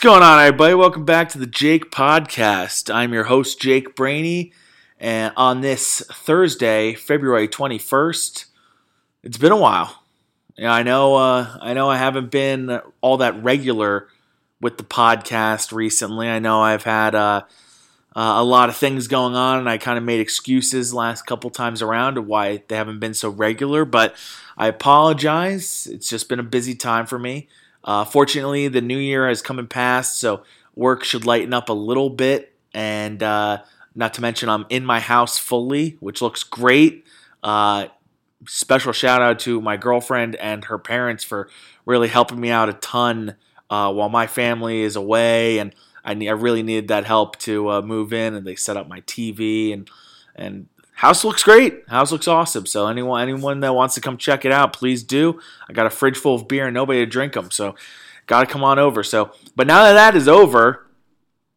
going on, everybody? Welcome back to the Jake Podcast. I'm your host, Jake Brainy, and on this Thursday, February 21st, it's been a while. Yeah, I know. Uh, I know. I haven't been all that regular with the podcast recently. I know I've had uh, uh, a lot of things going on, and I kind of made excuses last couple times around of why they haven't been so regular. But I apologize. It's just been a busy time for me. Uh, fortunately, the new year has come and passed, so work should lighten up a little bit. And uh, not to mention, I'm in my house fully, which looks great. Uh, special shout out to my girlfriend and her parents for really helping me out a ton uh, while my family is away, and I, I really needed that help to uh, move in. And they set up my TV and and house looks great. House looks awesome. So anyone anyone that wants to come check it out, please do. I got a fridge full of beer and nobody to drink them, so got to come on over. So, but now that that is over,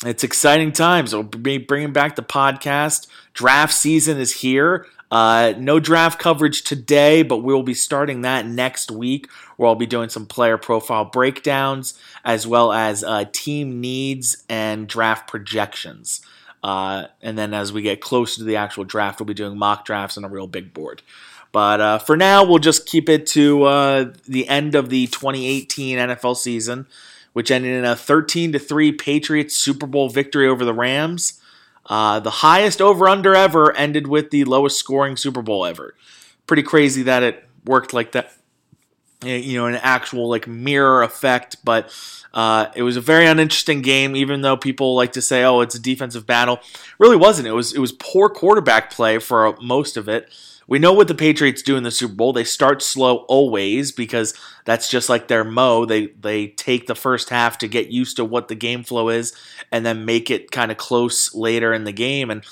it's exciting times. We'll be bringing back the podcast. Draft season is here. Uh, no draft coverage today, but we'll be starting that next week, where I'll be doing some player profile breakdowns as well as uh, team needs and draft projections. Uh, and then as we get closer to the actual draft, we'll be doing mock drafts on a real big board. But uh, for now, we'll just keep it to uh, the end of the 2018 NFL season, which ended in a 13 to 3 Patriots Super Bowl victory over the Rams. Uh, the highest over under ever ended with the lowest scoring Super Bowl ever. Pretty crazy that it worked like that. You know, an actual like mirror effect, but uh, it was a very uninteresting game, even though people like to say, "Oh, it's a defensive battle." really wasn't. It was it was poor quarterback play for most of it. We know what the Patriots do in the Super Bowl. They start slow always because that's just like their mo. They they take the first half to get used to what the game flow is, and then make it kind of close later in the game. And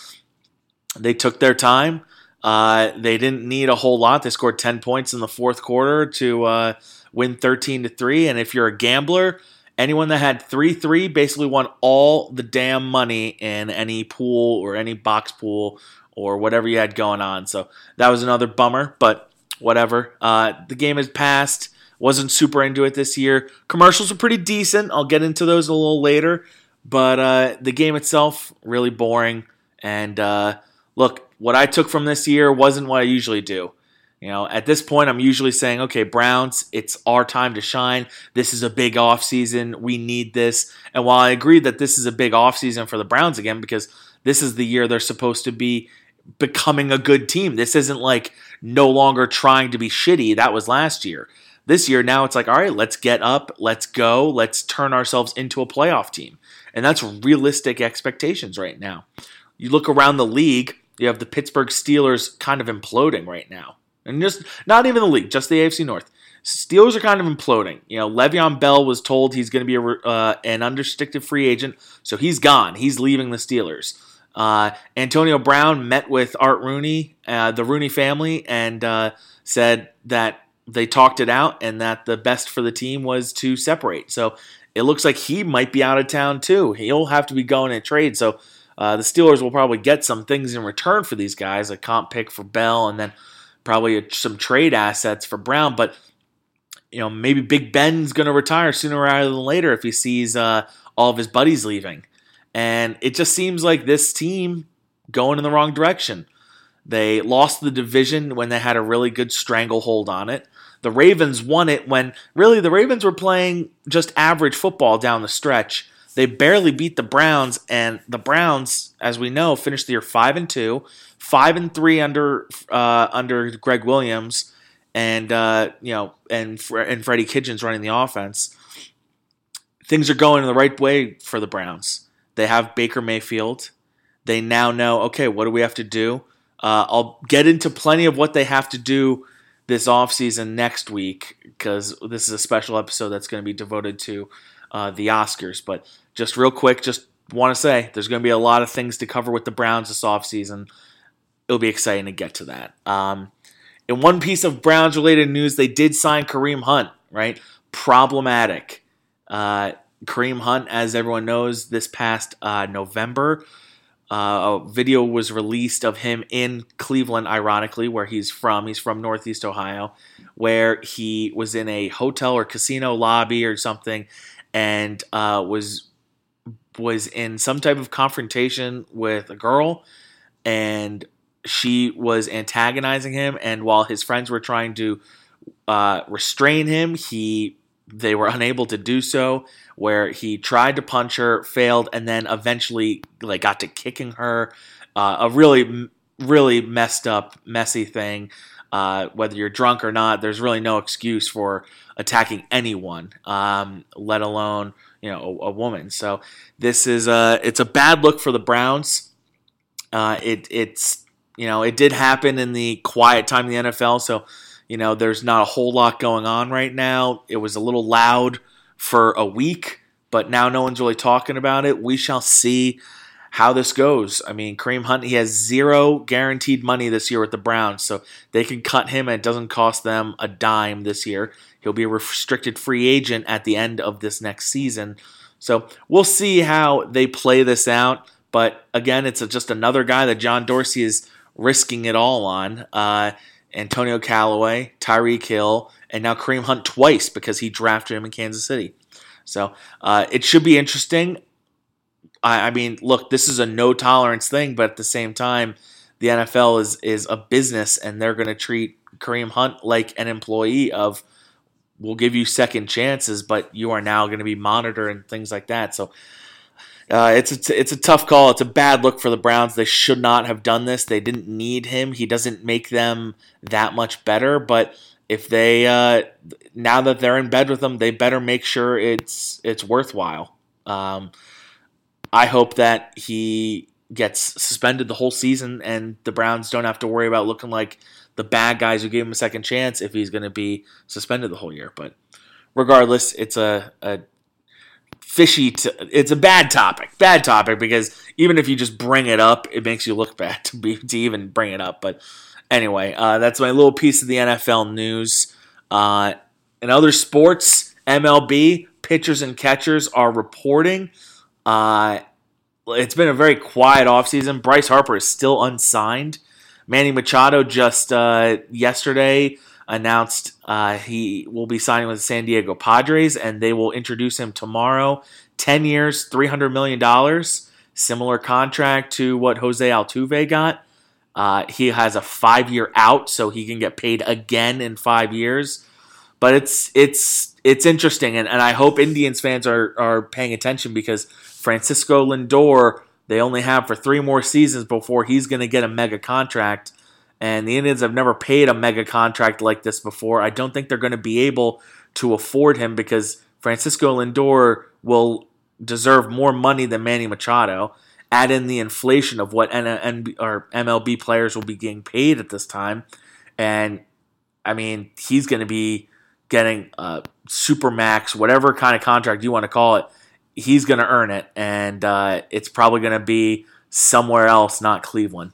they took their time. Uh, they didn't need a whole lot. They scored ten points in the fourth quarter to uh, win thirteen to three. And if you're a gambler, anyone that had 3 3 basically won all the damn money in any pool or any box pool or whatever you had going on. So that was another bummer, but whatever. Uh, the game has passed. Wasn't super into it this year. Commercials were pretty decent. I'll get into those a little later. But uh, the game itself, really boring. And uh, look, what I took from this year wasn't what I usually do. You know, at this point, I'm usually saying, okay, Browns, it's our time to shine. This is a big offseason. We need this. And while I agree that this is a big offseason for the Browns again, because this is the year they're supposed to be becoming a good team. This isn't like no longer trying to be shitty. That was last year. This year, now it's like, all right, let's get up, let's go, let's turn ourselves into a playoff team. And that's realistic expectations right now. You look around the league, you have the Pittsburgh Steelers kind of imploding right now and just not even the league, just the AFC North. Steelers are kind of imploding. You know, Le'Veon Bell was told he's going to be a, uh, an unrestricted free agent, so he's gone. He's leaving the Steelers. Uh, Antonio Brown met with Art Rooney, uh, the Rooney family, and uh, said that they talked it out and that the best for the team was to separate. So it looks like he might be out of town too. He'll have to be going in trade. So uh, the Steelers will probably get some things in return for these guys, a comp pick for Bell, and then probably some trade assets for Brown, but you know maybe Big Ben's going to retire sooner rather than later if he sees uh, all of his buddies leaving, and it just seems like this team going in the wrong direction. They lost the division when they had a really good stranglehold on it. The Ravens won it when really the Ravens were playing just average football down the stretch. They barely beat the Browns, and the Browns, as we know, finished the year five and two five and three under uh, under Gregg Williams, and uh, you know, and and Freddie Kitchens running the offense. Things are going in the right way for the Browns. They have Baker Mayfield. They now know, okay, what do we have to do? Uh, I'll get into plenty of what they have to do this offseason next week because this is a special episode that's going to be devoted to uh, the Oscars. But just real quick, just want to say there's going to be a lot of things to cover with the Browns this offseason it'll be exciting to get to that. Um, in one piece of Browns related news, they did sign Kareem Hunt, right? Problematic. Uh, Kareem Hunt, as everyone knows, this past uh, November, uh, a video was released of him in Cleveland, ironically, where he's from. He's from Northeast Ohio, where he was in a hotel or casino lobby or something, and uh, was was in some type of confrontation with a girl, and she was antagonizing him. And while his friends were trying to uh, restrain him, he they were unable to do so. Where he tried to punch her, failed, and then eventually like got to kicking her. Uh, a really really messed up, messy thing. Uh, whether you're drunk or not, there's really no excuse for attacking anyone, um, let alone you know a, a, woman. So this is a it's a bad look for the Browns. Uh, it it's you know it did happen in the quiet time in the NFL, so you know there's not a whole lot going on right now. It was a little loud for a week, but now no one's really talking about it. We shall see how this goes. I mean, Kareem Hunt, he has zero guaranteed money this year with the Browns, so they can cut him and it doesn't cost them a dime this year. He'll be a restricted free agent at the end of this next season. So we'll see how they play this out. But again, it's a, just another guy that John Dorsey is risking it all on. Uh, Antonio Callaway, Tyreek Hill, and now Kareem Hunt twice because he drafted him in Kansas City. So uh, it should be interesting. I, I mean, look, this is a no tolerance thing, but at the same time, the NFL is is a business, and they're going to treat Kareem Hunt like an employee of. We'll give you second chances, but you are now going to be monitored and things like that. So uh, it's a t- it's a tough call. It's a bad look for the Browns. They should not have done this. They didn't need him. He doesn't make them that much better. But if they uh, now that they're in bed with him, they better make sure it's it's worthwhile. Um, I hope that he gets suspended the whole season and the Browns don't have to worry about looking like the bad guys who gave him a second chance if he's going to be suspended the whole year. But regardless, it's a, a fishy. T- it's a bad topic, bad topic because even if you just bring it up, it makes you look bad to be to even bring it up. But anyway, uh, that's my little piece of the NFL news. Uh, in other sports, MLB pitchers and catchers are reporting uh, it's been a very quiet offseason. Bryce Harper is still unsigned. Manny Machado just uh, yesterday announced uh, he will be signing with the San Diego Padres, and they will introduce him tomorrow. 10 years, $300 million. Similar contract to what Jose Altuve got. Uh, he has a five year out, so he can get paid again in five years. But it's it's it's interesting, and, and I hope Indians fans are, are paying attention because Francisco Lindor, they only have for three more seasons before he's going to get a mega contract. And the Indians have never paid a mega contract like this before. I don't think they're going to be able to afford him because Francisco Lindor will deserve more money than Manny Machado. Add in the inflation of what N- or MLB players will be getting paid at this time, and I mean he's going to be getting a super max, whatever kind of contract you want to call it, he's going to earn it, and uh, it's probably going to be somewhere else, not Cleveland.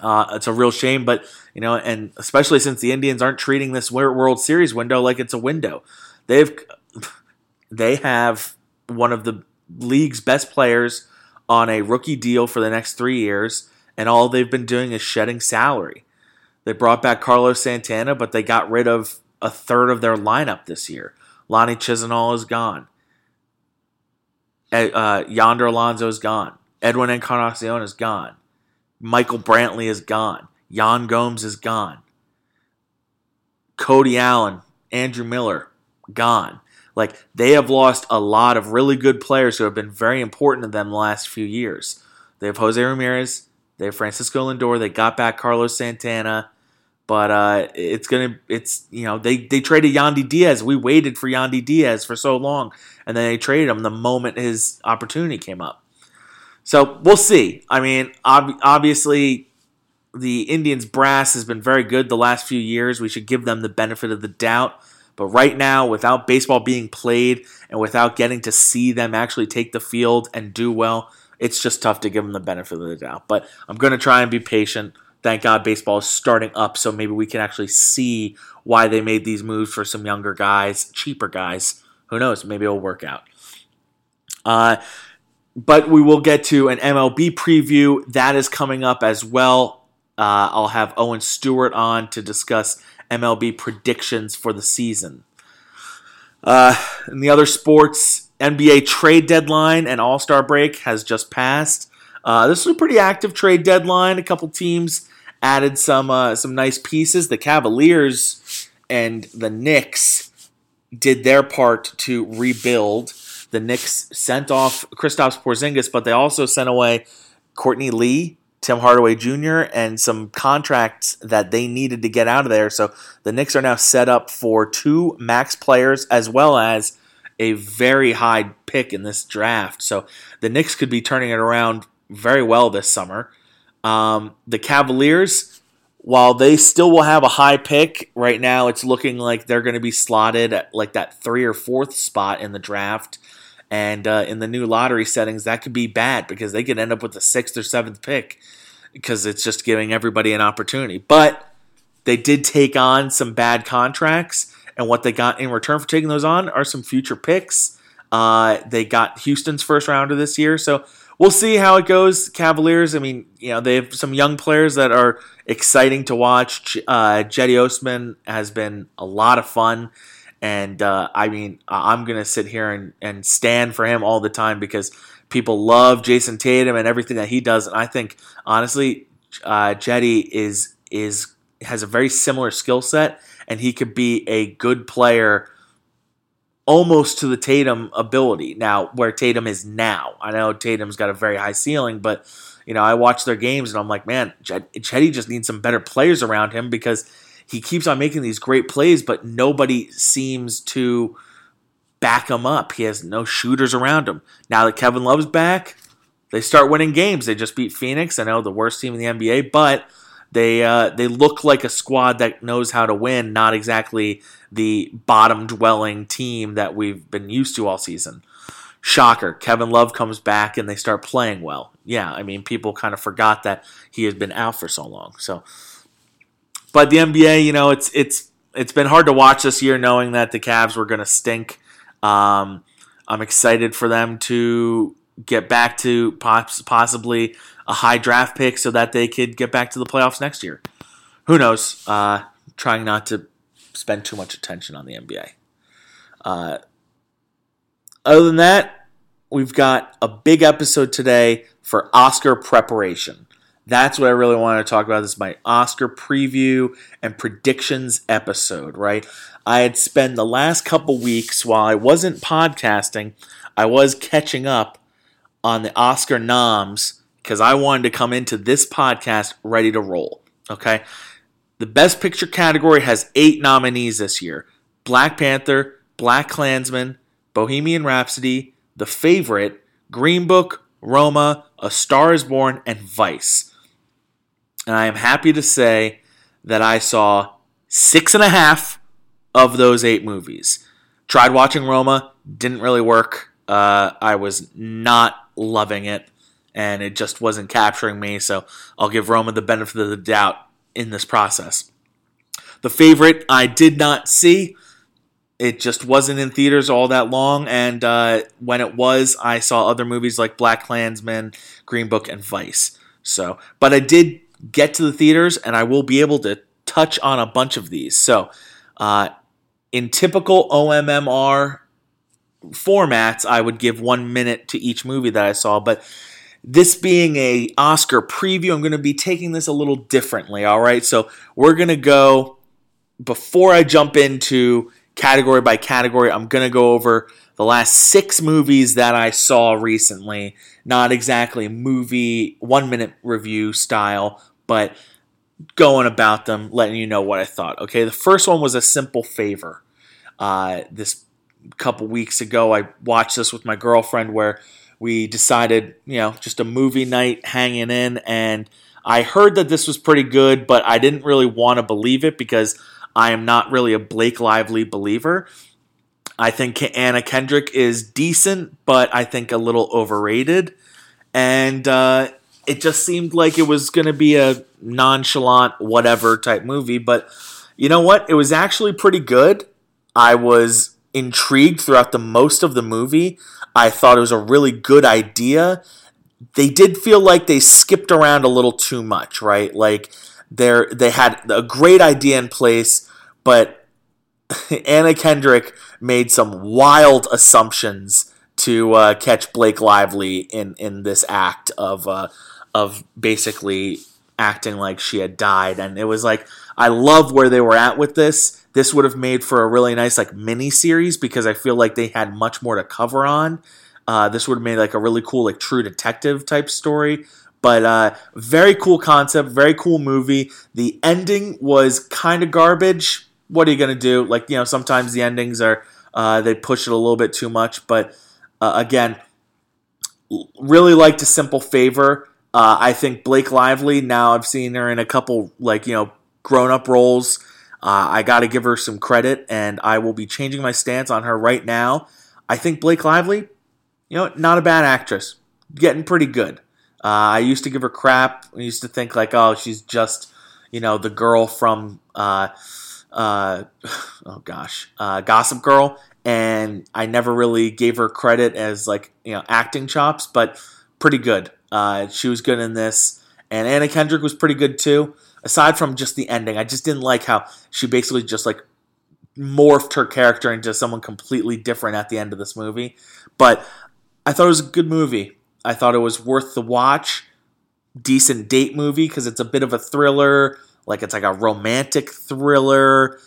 Uh, it's a real shame, but you know, and especially since the Indians aren't treating this World Series window like it's a window, they've they have one of the league's best players on a rookie deal for the next three years, and all they've been doing is shedding salary. They brought back Carlos Santana, but they got rid of a third of their lineup this year. Lonnie Chisenhall is gone uh, Yonder Alonso is gone. Edwin Encarnacion is gone. Michael Brantley is gone. Yan Gomes is gone. Cody Allen, Andrew Miller, gone. Like they have lost a lot of really good players who have been very important to them the last few years. They have Jose Ramirez, they have Francisco Lindor, they got back Carlos Santana, but uh, it's gonna, it's you know, they they traded Yandy Diaz. We waited for Yandy Diaz for so long, and then they traded him the moment his opportunity came up. So we'll see. I mean, ob- obviously, the Indians brass has been very good the last few years. We should give them the benefit of the doubt. But right now, without baseball being played and without getting to see them actually take the field and do well, it's just tough to give them the benefit of the doubt. But I'm going to try and be patient thank God baseball is starting up, so maybe we can actually see why they made these moves for some younger guys, cheaper guys. Who knows? Maybe it'll work out. Uh, but we will get to an MLB preview that is coming up as well. Uh, I'll have Owen Stewart on to discuss MLB predictions for the season. Uh, in the other sports, NBA trade deadline and All Star break has just passed. Uh, this was a pretty active trade deadline. A couple teams added some uh, some nice pieces. The Cavaliers and the Knicks did their part to rebuild. The Knicks sent off Kristaps Porzingis, but they also sent away Courtney Lee, Tim Hardaway Jr., and some contracts that they needed to get out of there. So the Knicks are now set up for two max players as well as a very high pick in this draft. So the Knicks could be turning it around very well this summer. Um, the Cavaliers, while they still will have a high pick, right now it's looking like they're going to be slotted at like that three or fourth spot in the draft. And uh, in the new lottery settings, that could be bad because they could end up with the sixth or seventh pick because it's just giving everybody an opportunity. But they did take on some bad contracts, and what they got in return for taking those on are some future picks. Uh, they got Houston's first rounder this year, so we'll see how it goes. Cavaliers, I mean, you know, they have some young players that are exciting to watch. Uh, Cedi Osman has been a lot of fun. And uh, I mean, I'm going to sit here and, and stand for him all the time because people love Jayson Tatum and everything that he does. And I think, honestly, uh, Cedi is, is, has a very similar skill set and he could be a good player almost to the Tatum ability. Now, where Tatum is now, I know Tatum's got a very high ceiling, but you know, I watch their games and I'm like, man, Cedi just needs some better players around him because he keeps on making these great plays, but nobody seems to back him up. He has no shooters around him. Now that Kevin Love's back, they start winning games. They just beat Phoenix. I know the worst team in the NBA, but they uh, they look like a squad that knows how to win, not exactly the bottom dwelling team that we've been used to all season. Shocker, Kevin Love comes back and they start playing well. Yeah, I mean, people kind of forgot that he has been out for so long. So but the NBA, you know, it's it's it's been hard to watch this year, knowing that the Cavs were going to stink. Um, I'm excited for them to get back to possibly a high draft pick so that they could get back to the playoffs next year. Who knows? Uh, trying not to spend too much attention on the NBA. Uh, other than that, we've got a big episode today for Oscar preparation. That's what I really wanted to talk about. This is my Oscar preview and predictions episode, right? I had spent the last couple weeks while I wasn't podcasting, I was catching up on the Oscar noms because I wanted to come into this podcast ready to roll. Okay. The Best Picture category has eight nominees this year Black Panther, Black Klansman, Bohemian Rhapsody, The Favorite, Green Book, Roma, A Star is Born, and Vice. And I am happy to say that I saw six and a half of those eight movies. Tried watching Roma, didn't really work. Uh, I was not loving it, and it just wasn't capturing me. So I'll give Roma the benefit of the doubt in this process. The favorite I did not see. It just wasn't in theaters all that long, and uh, when it was, I saw other movies like Black Klansman, Green Book, and Vice. So, but I did get to the theaters, and I will be able to touch on a bunch of these. So, uh, in typical OMMR formats, I would give one minute to each movie that I saw, but this being a Oscar preview, I'm going to be taking this a little differently. All right, so we're going to go before I jump into category by category. I'm going to go over the last six movies that I saw recently. Not exactly movie one minute review style, but going about them, letting you know what I thought. Okay, the first one was a simple favor. Uh, this couple weeks ago, I watched this with my girlfriend where we decided, you know, just a movie night hanging in, and I heard that this was pretty good, but I didn't really want to believe it because I am not really a Blake Lively believer. I think Anna Kendrick is decent, but I think a little overrated. And uh, it just seemed like it was going to be a nonchalant, whatever type movie. But you know what? It was actually pretty good. I was intrigued throughout the most of the movie. I thought it was a really good idea. They did feel like they skipped around a little too much, right? Like they they had a great idea in place, but Anna Kendrick made some wild assumptions to uh, catch Blake Lively in in this act of uh, of basically acting like she had died, and it was like I love where they were at with this. This would have made for a really nice like mini series because I feel like they had much more to cover on. Uh, this would have made like a really cool like True Detective type story. But uh, very cool concept, very cool movie. The ending was kind of garbage. What are you gonna do? Like you know, sometimes the endings are uh, they push it a little bit too much. But uh, again, really liked a simple favor. Uh, I think Blake Lively. Now I've seen her in a couple like you know grown up roles. Uh, I got to give her some credit, and I will be changing my stance on her right now. I think Blake Lively, you know, not a bad actress, getting pretty good. Uh, I used to give her crap. I used to think like, oh, she's just, you know, the girl from, uh, uh, oh gosh, uh, Gossip Girl, and I never really gave her credit as like you know acting chops, but pretty good. Uh, she was good in this, and Anna Kendrick was pretty good too aside from just the ending, I just didn't like how she basically just like morphed her character into someone completely different at the end of this movie. But I thought it was a good movie. I thought it was worth the watch. Decent date movie because it's a bit of a thriller, like it's like a romantic thriller.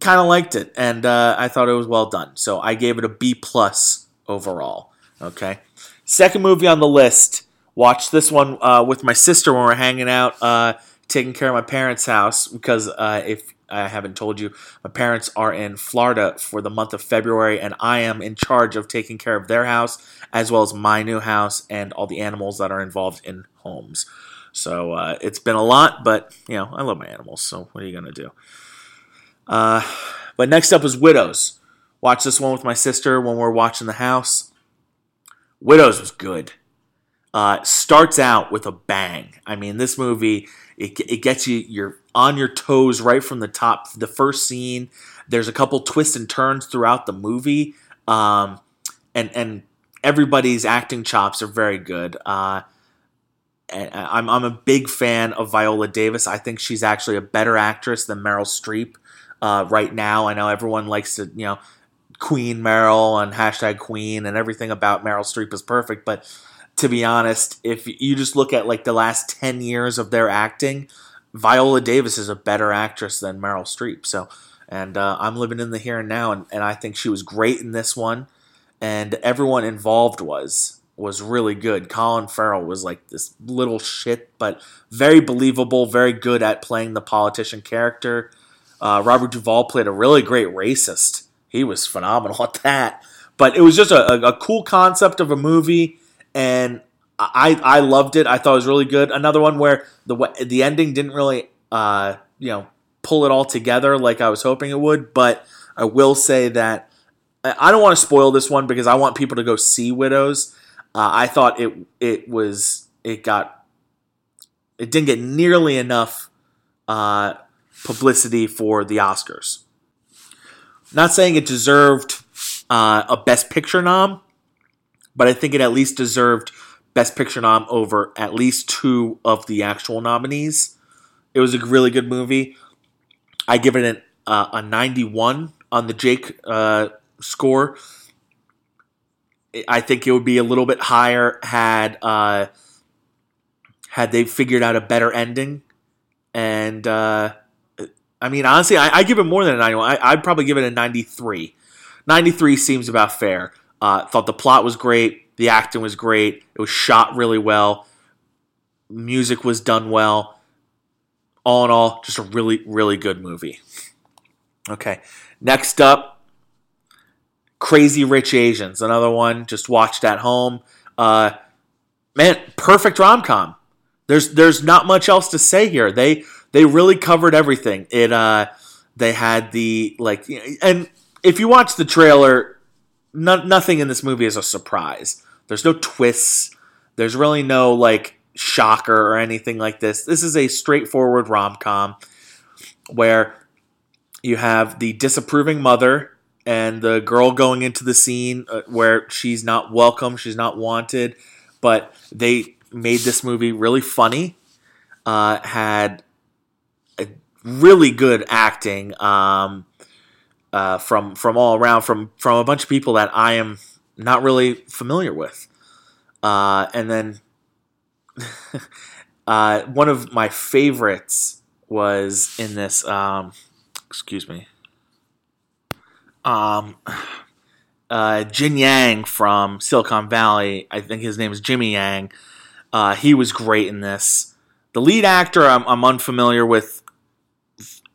Kind of liked it, and uh, I thought it was well done. So I gave it a B plus overall. Okay, second movie on the list. Watched this one uh, with my sister when we are hanging out. Uh, taking care of my parents' house because uh, if I haven't told you, my parents are in Florida for the month of February, and I am in charge of taking care of their house as well as my new house and all the animals that are involved in homes. So uh, it's been a lot, but you know I love my animals. So what are you gonna do? Uh, but next up is Widows. Watch this one with my sister when we're watching the house. Widows was good. Uh, starts out with a bang. I mean, this movie it, it gets you you're on your toes right from the top. The first scene, there's a couple twists and turns throughout the movie, um, and and everybody's acting chops are very good. Uh, I'm I'm a big fan of Viola Davis. I think she's actually a better actress than Meryl Streep uh, right now. I know everyone likes to you know Queen Meryl and hashtag Queen and everything about Meryl Streep is perfect, but to be honest, if you just look at like the last 10 years of their acting, Viola Davis is a better actress than Meryl Streep. So, and uh, I'm living in the here and now, and, and I think she was great in this one, and everyone involved was was really good. Colin Farrell was like this little shit, but very believable, very good at playing the politician character. Uh, Robert Duvall played a really great racist. He was phenomenal at that. But it was just a, a, a cool concept of a movie and I I loved it. I thought it was really good. Another one where the the ending didn't really uh, you know pull it all together like I was hoping it would, but I will say that I don't want to spoil this one because I want people to go see Widows. Uh, I thought it it was it got it didn't get nearly enough uh, publicity for the Oscars. Not saying it deserved uh, a Best Picture nom, but I think it at least deserved Best Picture nom over at least two of the actual nominees. It was a really good movie. I give it an, uh, a 91 on the Jake uh, score. I think it would be a little bit higher had uh, had they figured out a better ending. And uh, I mean, honestly, I, I, give it more than a 91. I, I'd probably give it a 93. 93 seems about fair. Uh, thought the plot was great, the acting was great, it was shot really well, music was done well. All in all, just a really, really good movie. Okay, next up, Crazy Rich Asians, another one just watched at home. Uh, man, perfect rom com. There's there's not much else to say here. They they really covered everything. It uh, they had the like, and if you watch the trailer, no, nothing in this movie is a surprise. There's no twists. There's really no like shocker or anything like this. This is a straightforward rom com where you have the disapproving mother and the girl going into the scene uh, where she's not welcome, she's not wanted, but they made this movie really funny. Uh, had really good acting. Um, uh, from from all around from from a bunch of people that I am not really familiar with. Uh, and then uh, one of my favorites was in this. Um, excuse me. Um, uh, Jin Yang from Silicon Valley. I think his name is Jimmy Yang. Uh, he was great in this. The lead actor, I'm, I'm unfamiliar with,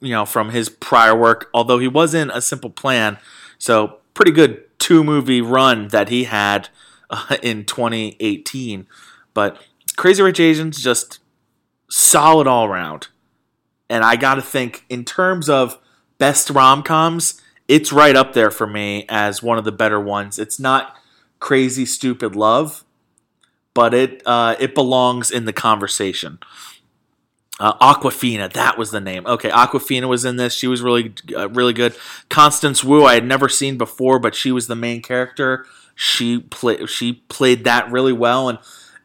you know, from his prior work. Although he was in A Simple Plan, so pretty good two movie run that he had uh, in 2018. But Crazy Rich Asians just solid all around. And I got to think in terms of best rom coms, it's right up there for me as one of the better ones. It's not crazy stupid love, but it uh, it belongs in the conversation. Uh, Awkwafina, that was the name. Okay, Awkwafina was in this. She was really, uh, really good. Constance Wu, I had never seen before, but she was the main character. She played, she played that really well. And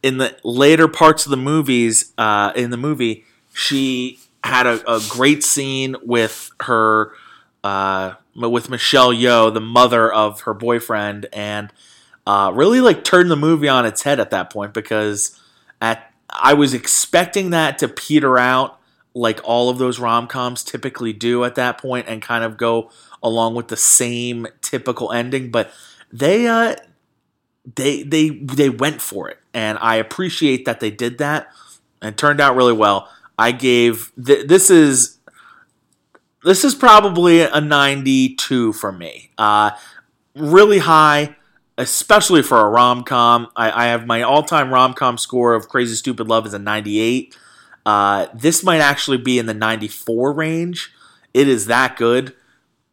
in the later parts of the movies, uh, in the movie, she had a, a great scene with her, uh, with Michelle Yeoh, the mother of her boyfriend, and uh, really like turned the movie on its head at that point because at I was expecting that to peter out like all of those rom coms typically do at that point and kind of go along with the same typical ending, but they uh, they they they went for it, and I appreciate that they did that and turned out really well. I gave th- this is this is probably a 92 for me. Uh, really high especially for a rom com. I, I, have my all time rom com score of Crazy Stupid Love is a 98. Uh, this might actually be in the 94 range. It is that good.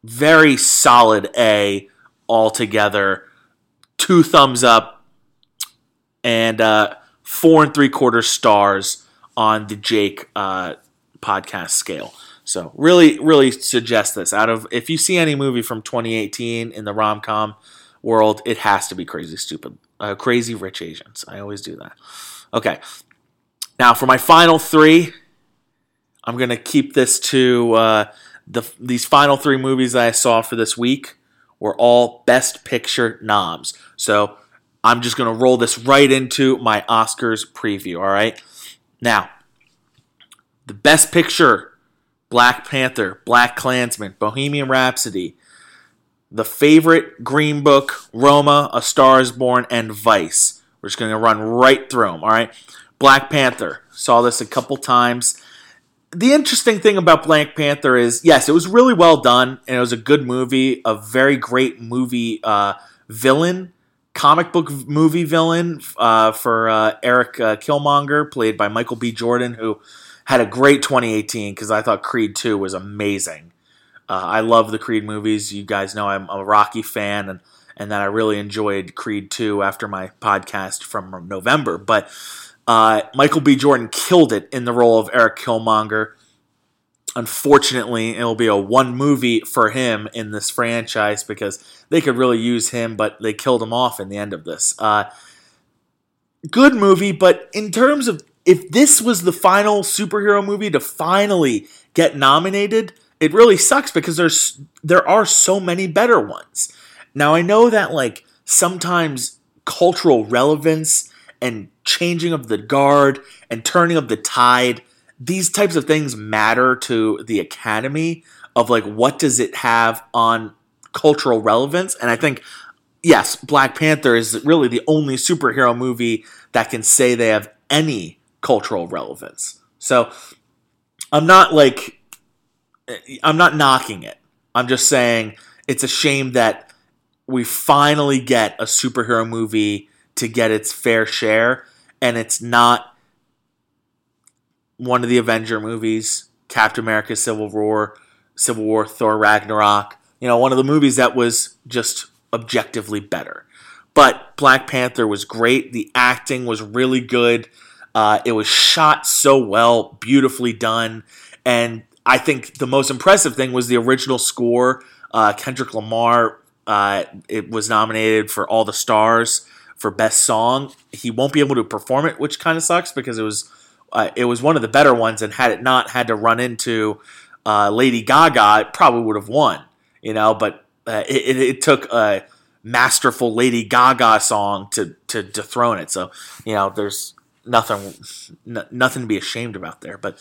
Very solid A altogether. Two thumbs up and uh, four and three quarter stars on the Jake uh, podcast scale. So really, really suggest this. Out of if you see any movie from 2018 in the rom com, world, it has to be crazy stupid, uh, crazy rich Asians. I always do that. Okay. Now for my final three, I'm gonna keep this to uh, the these final three movies that I saw for this week were all Best Picture noms. So I'm just gonna roll this right into my Oscars preview. All right. Now, the Best Picture: Black Panther, Black Klansman, Bohemian Rhapsody, the favorite, Green Book, Roma, A Star is Born, and Vice. We're just going to run right through them, all right? Black Panther. Saw this a couple times. The interesting thing about Black Panther is, yes, it was really well done, and it was a good movie, a very great movie uh, villain, comic book movie villain uh, for uh, Eric uh, Killmonger, played by Michael B. Jordan, who had a great 2018 because I thought Creed 2 was amazing. Uh, I love the Creed movies. You guys know I'm a Rocky fan, and and that I really enjoyed Creed 2 after my podcast from November. But uh, Michael B. Jordan killed it in the role of Eric Killmonger. Unfortunately, it'll be a one movie for him in this franchise because they could really use him, but they killed him off in the end of this. Uh, good movie, but in terms of if this was the final superhero movie to finally get nominated, it really sucks because there's there are so many better ones. Now I know that like sometimes cultural relevance and changing of the guard and turning of the tide, these types of things matter to the academy of like what does it have on cultural relevance and I think yes, Black Panther is really the only superhero movie that can say they have any cultural relevance. So I'm not like I'm not knocking it. I'm just saying it's a shame that we finally get a superhero movie to get its fair share, and it's not one of the Avenger movies, Captain America: Civil War, Civil War, Thor: Ragnarok. You know, one of the movies that was just objectively better. But Black Panther was great. The acting was really good. Uh, it was shot so well, beautifully done, and I think the most impressive thing was the original score. Uh, Kendrick Lamar uh, it was nominated for all the stars for best song. He won't be able to perform it, which kind of sucks because it was uh, it was one of the better ones, and had it not had to run into uh, Lady Gaga, it probably would have won. You know, but uh, it, it, took a masterful Lady Gaga song to to dethrone it. So you know, there's nothing n- nothing to be ashamed about there. But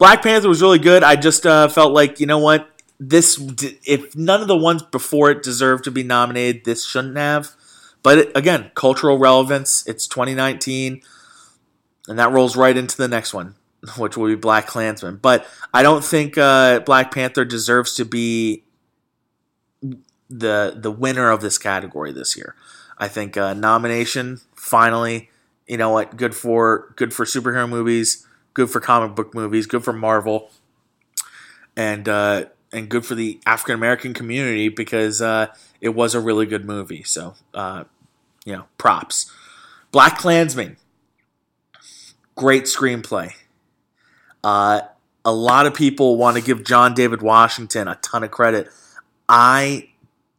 Black Panther was really good. I just uh, felt like you know what this if none of the ones before it deserved to be nominated, this shouldn't have. But it, again, cultural relevance. It's 2019, and that rolls right into the next one, which will be Black Klansman. But I don't think uh, Black Panther deserves to be the the winner of this category this year. I think uh, nomination finally. You know what? Good for good for superhero movies. Good for comic book movies. Good for Marvel. And uh, and good for the African American community because uh, it was a really good movie. So, uh, you know, props. Black Klansman, great screenplay. Uh, a lot of people want to give John David Washington a ton of credit. I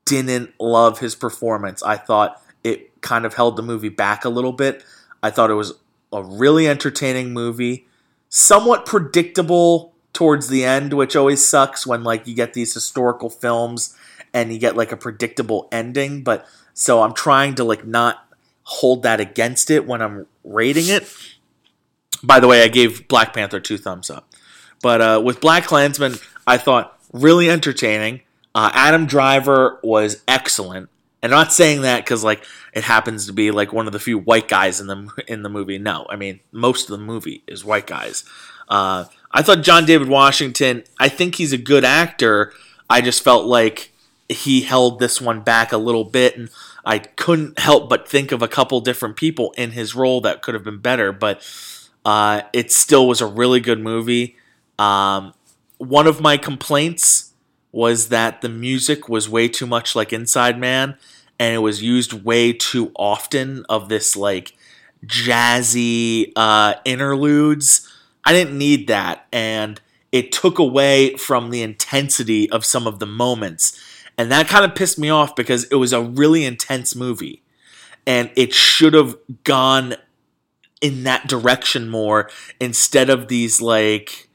didn't love his performance. I thought it kind of held the movie back a little bit. I thought it was a really entertaining movie, somewhat predictable towards the end, which always sucks when like you get these historical films and you get like a predictable ending. But so I'm trying to like not hold that against it when I'm rating it. By the way, I gave Black Panther two thumbs up. But uh, with Black Klansman, I thought really entertaining. Uh, Adam Driver was excellent. And I'm not saying that because like it happens to be like one of the few white guys in the in the movie. No, I mean most of the movie is white guys. Uh, I thought John David Washington. I think he's a good actor. I just felt like he held this one back a little bit, and I couldn't help but think of a couple different people in his role that could have been better. But uh, it still was a really good movie. Um, one of my complaints was that the music was way too much like Inside Man, and it was used way too often of this like jazzy uh, interludes I didn't need that. And it took away from the intensity of some of the moments. And that kind of pissed me off because it was a really intense movie. And it should have gone in that direction more instead of these, like,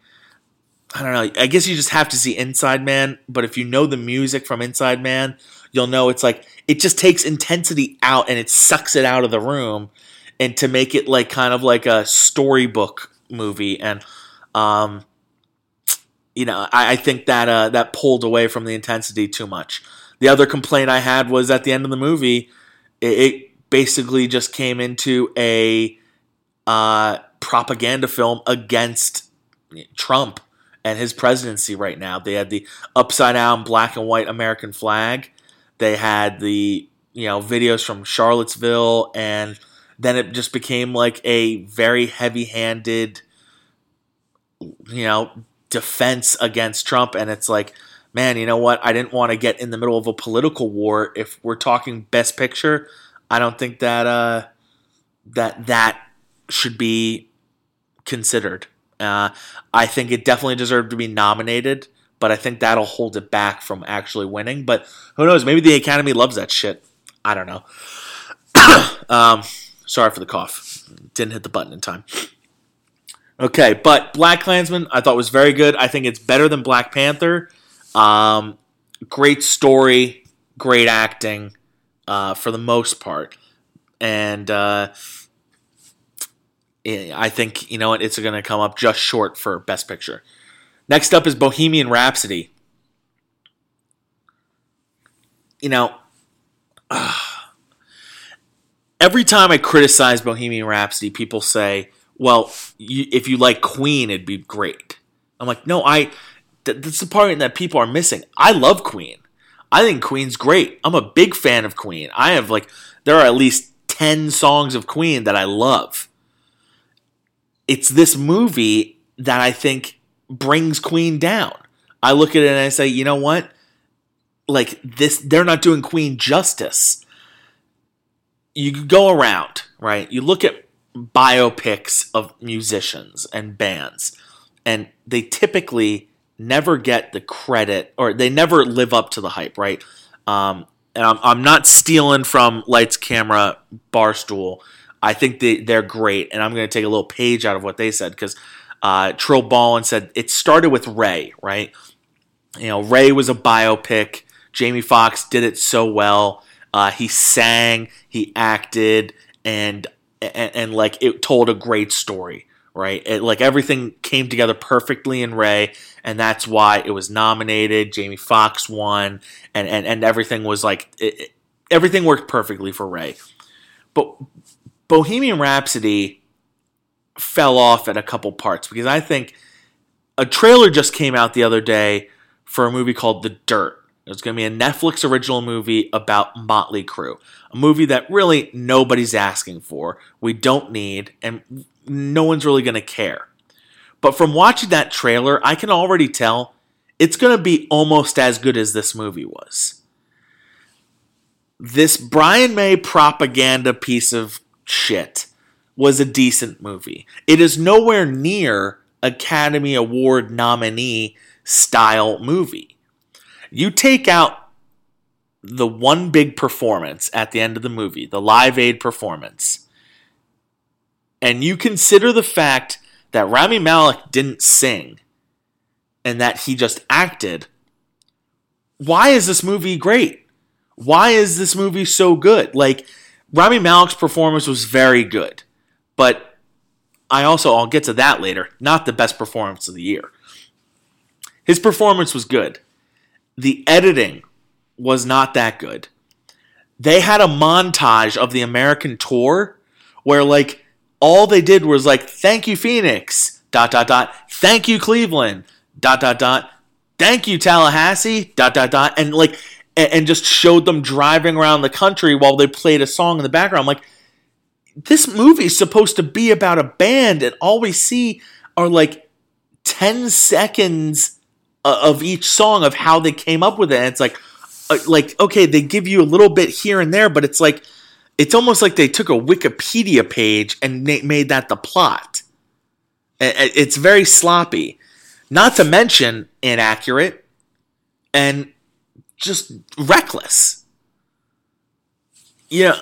I don't know. I guess you just have to see Inside Man. But if you know the music from Inside Man, you'll know it's like, it just takes intensity out and it sucks it out of the room. And to make it like kind of like a storybook movie, and um, you know, I, I think that uh, that pulled away from the intensity too much. The other complaint I had was at the end of the movie, it, it basically just came into a uh, propaganda film against Trump and his presidency right now. They had the upside down black and white American flag. They had the you know videos from Charlottesville and then it just became like a very heavy-handed you know defense against Trump and it's like man you know what I didn't want to get in the middle of a political war if we're talking best picture I don't think that uh that that should be considered uh, I think it definitely deserved to be nominated but I think that'll hold it back from actually winning but who knows maybe the Academy loves that shit I don't know um Sorry for the cough. Didn't hit the button in time. Okay, but Black Klansman I thought was very good. I think it's better than Black Panther. Um, great story, great acting uh, for the most part, and uh, I think you know what it's going to come up just short for Best Picture. Next up is Bohemian Rhapsody. You know. Uh, every time I criticize Bohemian Rhapsody, people say, "Well, you, if you like Queen, it'd be great." I'm like, no, I. Th- that's the part that people are missing. I love Queen. I think Queen's great. I'm a big fan of Queen. I have like there are at least ten songs of Queen that I love. It's this movie that I think brings Queen down. I look at it and I say, you know what? Like this, they're not doing Queen justice you go around, right? You look at biopics of musicians and bands, and they typically never get the credit or they never live up to the hype, right? Um, and I'm, I'm not stealing from Lights Camera Barstool. I think they, they're great, and I'm going to take a little page out of what they said because uh, Trill Ballin said it started with Ray, right? You know, Ray was a biopic. Jamie Foxx did it so well. Uh, he sang, he acted, and, and and like it told a great story, right? It, like everything came together perfectly in Ray, and that's why it was nominated. Jamie Foxx won, and and and everything was like it, everything worked perfectly for Ray. But Bohemian Rhapsody fell off at a couple parts because I think a trailer just came out the other day for a movie called The Dirt. It's going to be a Netflix original movie about Motley Crue, a movie that really nobody's asking for, we don't need, and no one's really going to care. But from watching that trailer, I can already tell it's going to be almost as good as this movie was. This Brian May propaganda piece of shit was a decent movie. It is nowhere near Academy Award nominee style movie. You take out the one big performance at the end of the movie, the Live Aid performance, and you consider the fact that Rami Malek didn't sing and that he just acted, why is this movie great? Why is this movie so good? Like, Rami Malek's performance was very good, but I also, I'll get to that later, not the best performance of the year. His performance was good. The editing was not that good. They had a montage of the American tour where, like, all they did was, like, thank you, Phoenix, dot, dot, dot, thank you, Cleveland, dot, dot, dot, thank you, Tallahassee, dot, dot, dot, and, like, and, and just showed them driving around the country while they played a song in the background. like, this movie is supposed to be about a band, and all we see are like 10 seconds of each song of how they came up with it. And it's like, uh, like okay, they give you a little bit here and there, but it's like, it's almost like they took a Wikipedia page and made that the plot. It's very sloppy, not to mention inaccurate and just reckless. You know,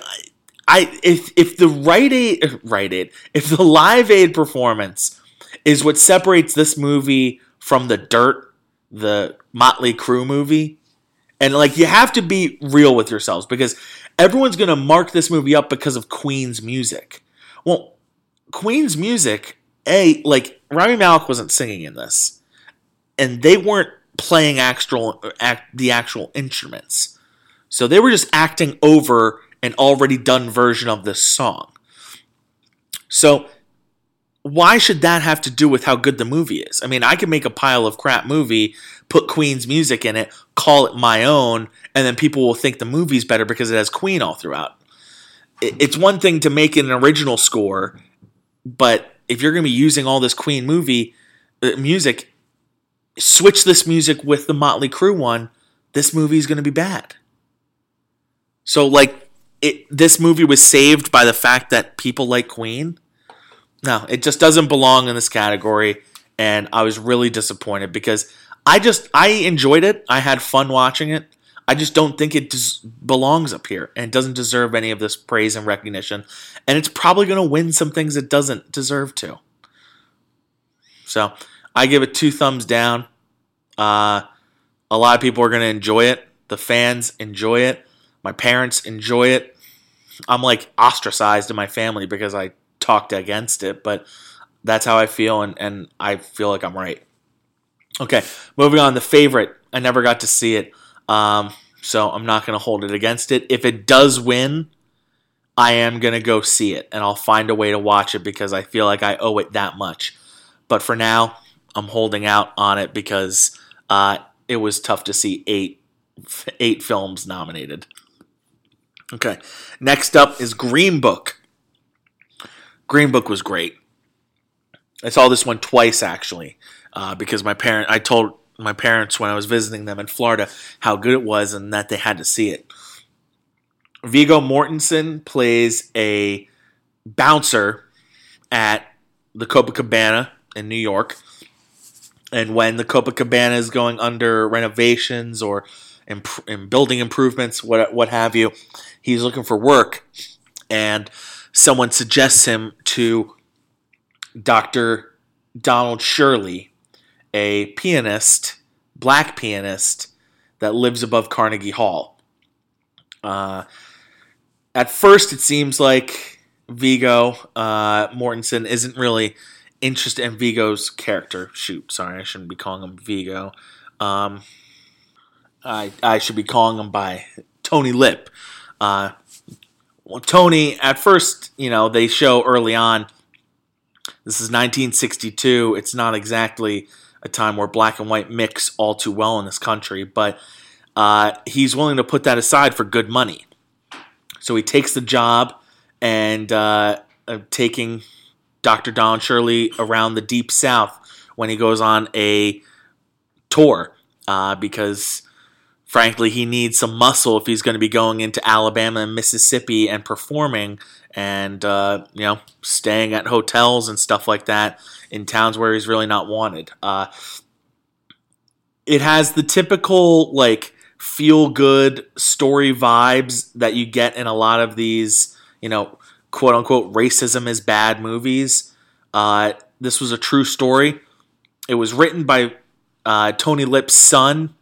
I if if the right aid right aid if the live aid performance is what separates this movie from the dirt the motley crue movie and like you have to be real with yourselves because everyone's to mark this movie up because of queen's music well queen's music a like rami malek wasn't singing in this and they weren't playing actual act, the actual instruments so they were just acting over an already done version of this song. So, why should that have to do with how good the movie is? I mean, I could make a pile of crap movie, put Queen's music in it, call it my own, and then people will think the movie's better because it has Queen all throughout. It's one thing to make an original score, but if you're going to be using all this Queen movie uh, music, switch this music with the Motley Crue one, this movie is going to be bad. So, like, it, this movie was saved by the fact that people like Queen. No, it just doesn't belong in this category, and I was really disappointed because I just I enjoyed it. I had fun watching it. I just don't think it des- belongs up here and doesn't deserve any of this praise and recognition. And it's probably going to win some things it doesn't deserve to. So I give it two thumbs down. Uh, a lot of people are going to enjoy it. The fans enjoy it. My parents enjoy it. I'm like ostracized in my family because I talked against it, but that's how I feel, and, and I feel like I'm right. Okay, moving on. The favorite, I never got to see it, um, so I'm not going to hold it against it. If it does win, I am going to go see it, and I'll find a way to watch it because I feel like I owe it that much. But for now, I'm holding out on it because uh, it was tough to see eight eight films nominated. Okay. Next up is Green Book. Green Book was great. I saw this one twice actually, uh, because my parent I told my parents when I was visiting them in Florida how good it was and that they had to see it. Viggo Mortensen plays a bouncer at the Copacabana in New York. And when the Copacabana is going under renovations or building improvements, what what have you, he's looking for work, and someone suggests him to Dr. Donald Shirley, a pianist, black pianist that lives above Carnegie Hall. Uh, at first, it seems like Viggo uh, Mortensen isn't really interested in Viggo's character. Shoot, sorry, I shouldn't be calling him Vigo. Um, I I should be calling him by Tony Lip. Uh, well, Tony, at first, you know, they show early on. This is 1962. It's not exactly a time where black and white mix all too well in this country, but uh, he's willing to put that aside for good money. So he takes the job and uh, taking Dr. Don Shirley around the deep south when he goes on a tour uh, because frankly, he needs some muscle if he's going to be going into Alabama and Mississippi and performing and, uh, you know, staying at hotels and stuff like that in towns where he's really not wanted. Uh, it has the typical, like, feel good story vibes that you get in a lot of these, you know, quote unquote racism is bad movies. Uh, this was a true story. It was written by uh, Tony Lip's son,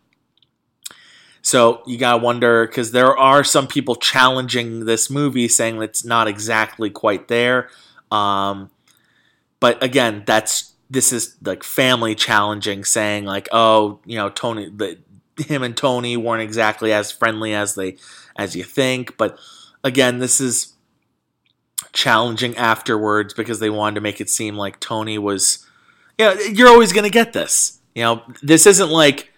so you gotta wonder because there are some people challenging this movie, saying it's not exactly quite there. Um, but again, that's this is like family challenging, saying like, oh, you know, Tony, the, him and Tony weren't exactly as friendly as they as you think. But again, this is challenging afterwards because they wanted to make it seem like Tony was. You know, you're always gonna get this. You know, this isn't like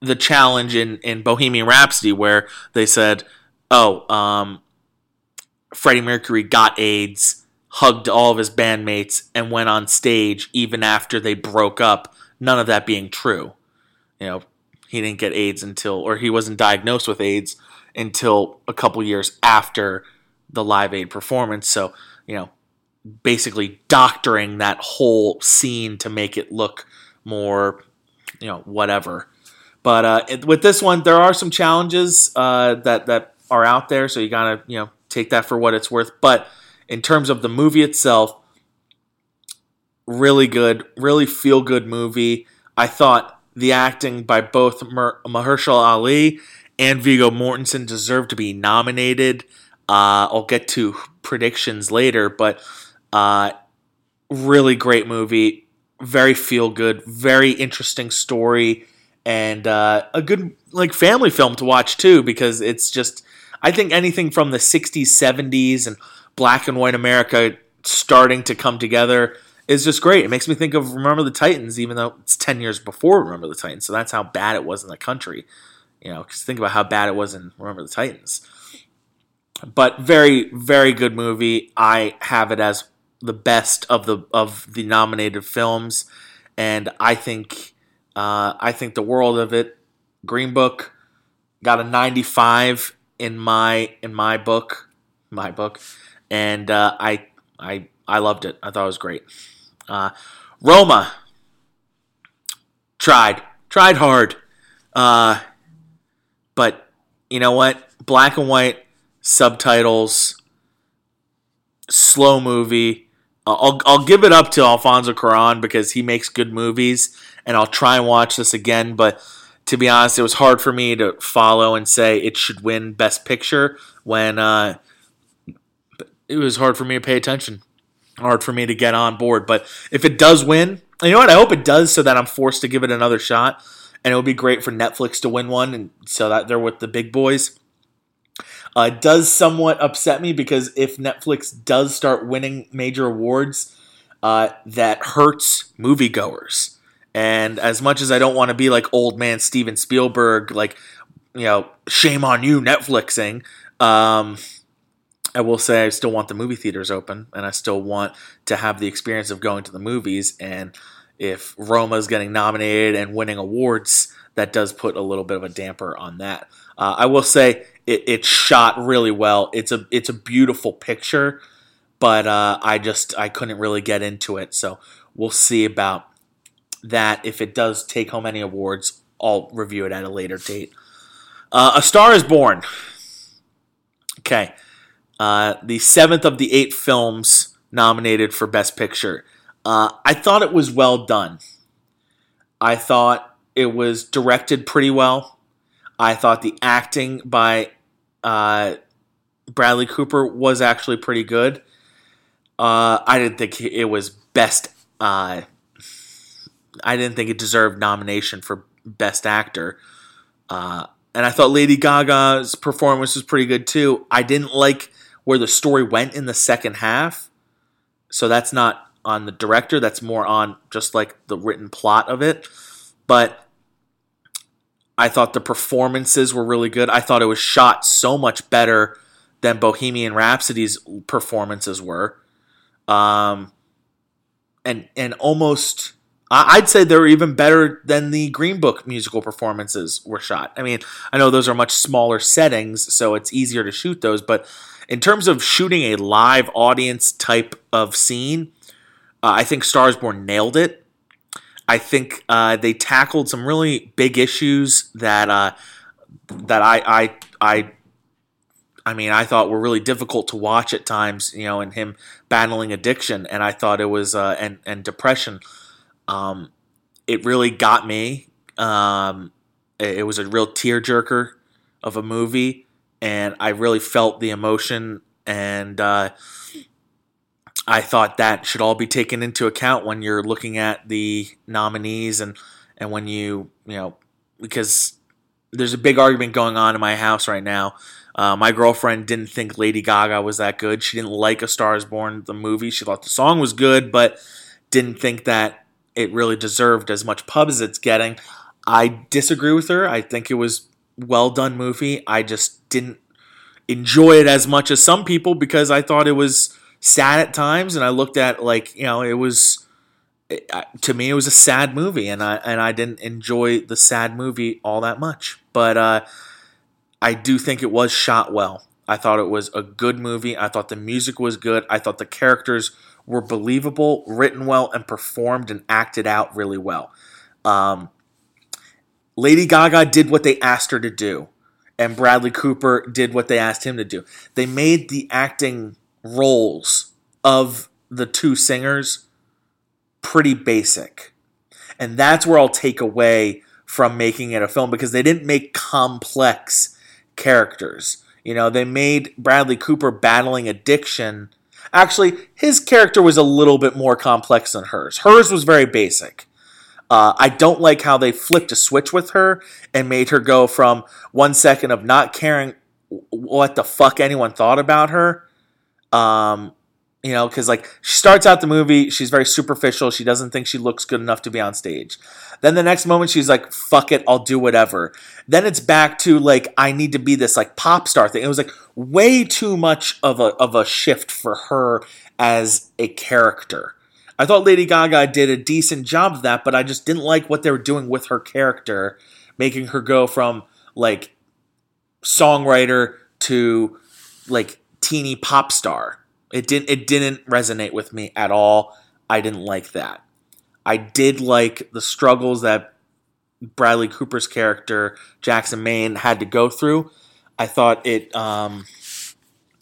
the challenge in, in Bohemian Rhapsody where they said, oh, um, Freddie Mercury got AIDS, hugged all of his bandmates, and went on stage even after they broke up. None of that being true. You know, he didn't get AIDS until, or he wasn't diagnosed with AIDS until a couple years after the Live Aid performance. So, you know, basically doctoring that whole scene to make it look more, you know, whatever. But uh, with this one, there are some challenges uh, that that are out there, so you gotta you know take that for what it's worth. But in terms of the movie itself, really good, really feel good movie. I thought the acting by both Mer- Mahershala Ali and Viggo Mortensen deserved to be nominated. Uh, I'll get to predictions later, but uh, really great movie, very feel good, very interesting story and uh, a good like family film to watch too because it's just I think anything from the 60s, 70s, and black and white America starting to come together is just great. It makes me think of Remember the Titans, even though it's 10 years before Remember the Titans. So that's how bad it was in the country. You know, because think about how bad it was in Remember the Titans. But very, very good movie. I have it as the best of the of the nominated films, and I think uh, I think the world of it. Green Book got a 95 in my in my book, my book, and uh, I I I loved it. I thought it was great. Uh, Roma tried tried hard, uh, but you know what? Black and white subtitles, slow movie. I'll I'll give it up to Alfonso Cuarón because he makes good movies and I'll try and watch this again. But to be honest, it was hard for me to follow and say it should win Best Picture when uh, it was hard for me to pay attention, hard for me to get on board. But if it does win, you know what? I hope it does so that I'm forced to give it another shot. And it would be great for Netflix to win one, and so that they're with the big boys. Uh, does somewhat upset me because if Netflix does start winning major awards, uh, that hurts moviegoers. And as much as I don't want to be like old man Steven Spielberg, like, you know, shame on you, Netflixing, um, I will say I still want the movie theaters open and I still want to have the experience of going to the movies. And if Roma is getting nominated and winning awards, that does put a little bit of a damper on that. Uh, I will say it, it's shot really well. It's a it's a beautiful picture, but uh, I just I couldn't really get into it. So we'll see about that if it does take home any awards, I'll review it at a later date. Uh, a Star is Born. Okay. Uh, the seventh of the eight films nominated for Best Picture. Uh, I thought it was well done. I thought it was directed pretty well. I thought the acting by uh, Bradley Cooper was actually pretty good. Uh, I didn't think it was best. Uh, I didn't think it deserved nomination for best actor. Uh, and I thought Lady Gaga's performance was pretty good too. I didn't like where the story went in the second half, so that's not on the director. That's more on just like the written plot of it. But I thought the performances were really good. I thought it was shot so much better than Bohemian Rhapsody's performances were. Um, and and almost I'd say they're even better than the Green Book musical performances were shot. I mean, I know those are much smaller settings, so it's easier to shoot those, but in terms of shooting a live audience type of scene, uh, I think Stars Born nailed it. I think uh, they tackled some really big issues that uh, that I I I I mean, I thought were really difficult to watch at times, you know, and him battling addiction, and I thought it was uh, and and depression. Um, it really got me. Um, it, it was a real tearjerker of a movie, and I really felt the emotion, and uh, I thought that should all be taken into account when you're looking at the nominees and and when you you know because there's a big argument going on in my house right now uh, my girlfriend didn't think Lady Gaga was that good. She didn't like A Star Is Born, the movie. She thought the song was good, but didn't think that it really deserved as much pub as it's getting. I disagree with her. I think it was well done movie. I just didn't enjoy it as much as some people because I thought it was sad at times, and I looked at like you know it was to me it was a sad movie, and I and I didn't enjoy the sad movie all that much. But uh, I do think it was shot well. I thought it was a good movie. I thought the music was good. I thought the characters were believable, written well, and performed and acted out really well. Um, Lady Gaga did what they asked her to do, and Bradley Cooper did what they asked him to do. They made the acting roles of the two singers pretty basic. And that's where I'll take away from making it a film because they didn't make complex characters. You know, they made Bradley Cooper battling addiction. Actually, his character was a little bit more complex than hers. Hers was very basic. Uh, I don't like how they flipped a switch with her and made her go from one second of not caring what the fuck anyone thought about her um, you know, because like she starts out the movie, she's very superficial. She doesn't think she looks good enough to be on stage. Then the next moment, she's like, "Fuck it, I'll do whatever." Then it's back to like, I need to be this like pop star thing. It was like way too much of a of a shift for her as a character. I thought Lady Gaga did a decent job of that, but I just didn't like what they were doing with her character, making her go from like songwriter to like teeny pop star it didn't it didn't resonate with me at all. I didn't like that. I did like the struggles that Bradley Cooper's character Jackson Maine had to go through. I thought it um,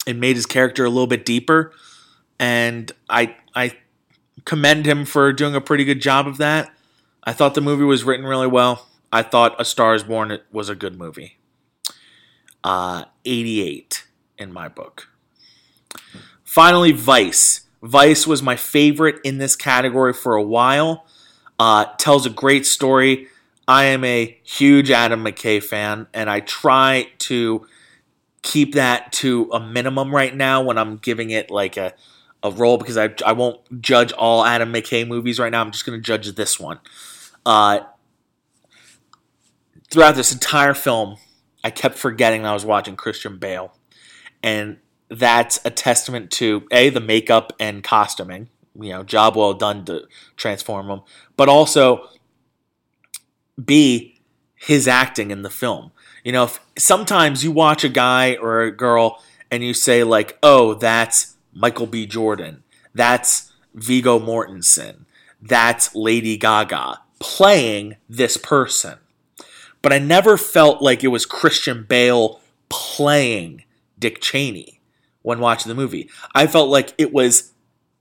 it made his character a little bit deeper, and I I commend him for doing a pretty good job of that. I thought the movie was written really well. I thought A Star Is Born was a good movie. Uh, 88 in my book. Finally, Vice. Vice was my favorite in this category for a while. Uh, tells a great story. I am a huge Adam McKay fan, and I try to keep that to a minimum right now when I'm giving it like a, a role because I, I won't judge all Adam McKay movies right now. I'm just going to judge this one. Uh, throughout this entire film, I kept forgetting I was watching Christian Bale. And that's a testament to a the makeup and costuming. You know, job well done to transform him, but also b his acting in the film. You know, if, sometimes you watch a guy or a girl and you say like, "Oh, that's Michael B. Jordan. That's Viggo Mortensen. That's Lady Gaga playing this person." But I never felt like it was Christian Bale playing Dick Cheney when watching the movie. I felt like it was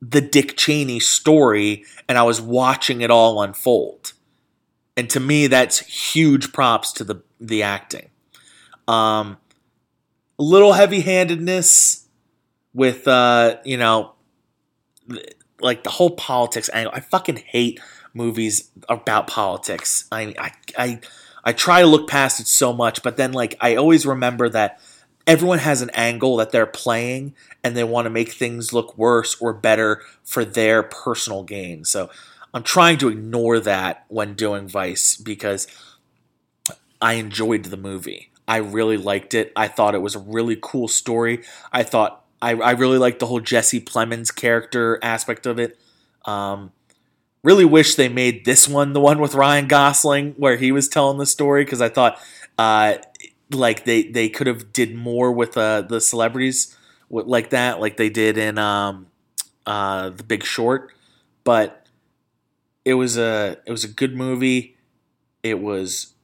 the Dick Cheney story and I was watching it all unfold. And to me, that's huge props to the, the acting. Um, a little heavy-handedness with uh, you know, like the whole politics angle. I fucking hate movies about politics. I I I I try to look past it so much, but then like I always remember that everyone has an angle that they're playing and they want to make things look worse or better for their personal gain. So I'm trying to ignore that when doing Vice because I enjoyed the movie. I really liked it. I thought it was a really cool story. I thought I, I really liked the whole Jesse Plemons character aspect of it. Um, really wish they made this one the one with Ryan Gosling where he was telling the story because I thought uh, like they they could have did more with uh, the celebrities like that like they did in um, uh, the Big Short, but it was a it was a good movie. It was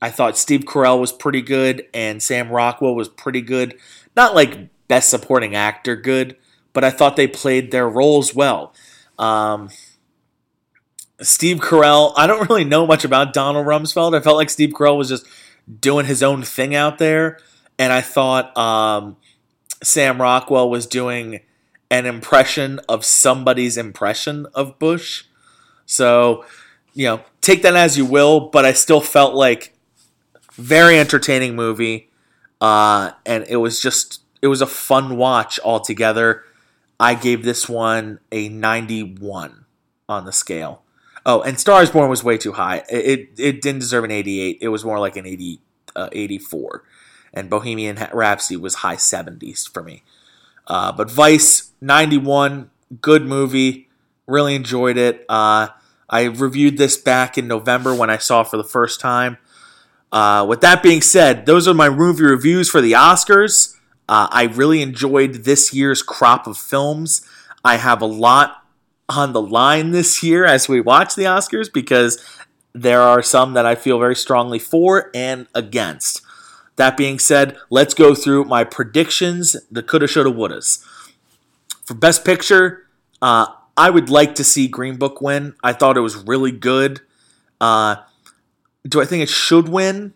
I thought Steve Carell was pretty good and Sam Rockwell was pretty good. Not like best supporting actor good, but I thought they played their roles well. Um, Steve Carell, I don't really know much about Donald Rumsfeld. I felt like Steve Carell was just doing his own thing out there. And I thought um, Sam Rockwell was doing an impression of somebody's impression of Bush. So, you know, take that as you will, but I still felt like very entertaining movie. Uh, and it was just, it was a fun watch altogether. I gave this one a 91 on the scale. Oh, and Stars Born was way too high. It it didn't deserve an 88. It was more like an 80, uh, 84. And Bohemian Rhapsody was high 70s for me. Uh, but Vice 91, good movie. Really enjoyed it. Uh, I reviewed this back in November when I saw it for the first time. Uh, with that being said, those are my movie reviews for the Oscars. Uh, I really enjoyed this year's crop of films. I have a lot on the line this year as we watch the Oscars because there are some that I feel very strongly for and against. That being said, let's go through my predictions, the coulda, shoulda, wouldas. For Best Picture, uh, I would like to see Green Book win. I thought it was really good. Uh, do I think it should win?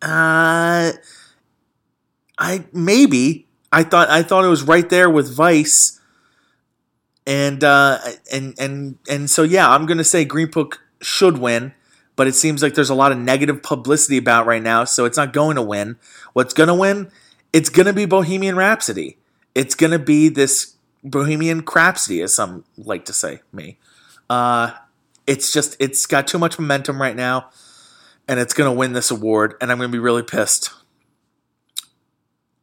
Uh, I maybe. I thought I thought it was right there with Vice and uh, and and and so yeah, I'm gonna say Green Book should win, but it seems like there's a lot of negative publicity about right now, so it's not going to win. What's gonna win? It's gonna be Bohemian Rhapsody. It's gonna be this Bohemian Crapsody, as some like to say. Me, uh, it's just it's got too much momentum right now, and it's gonna win this award, and I'm gonna be really pissed.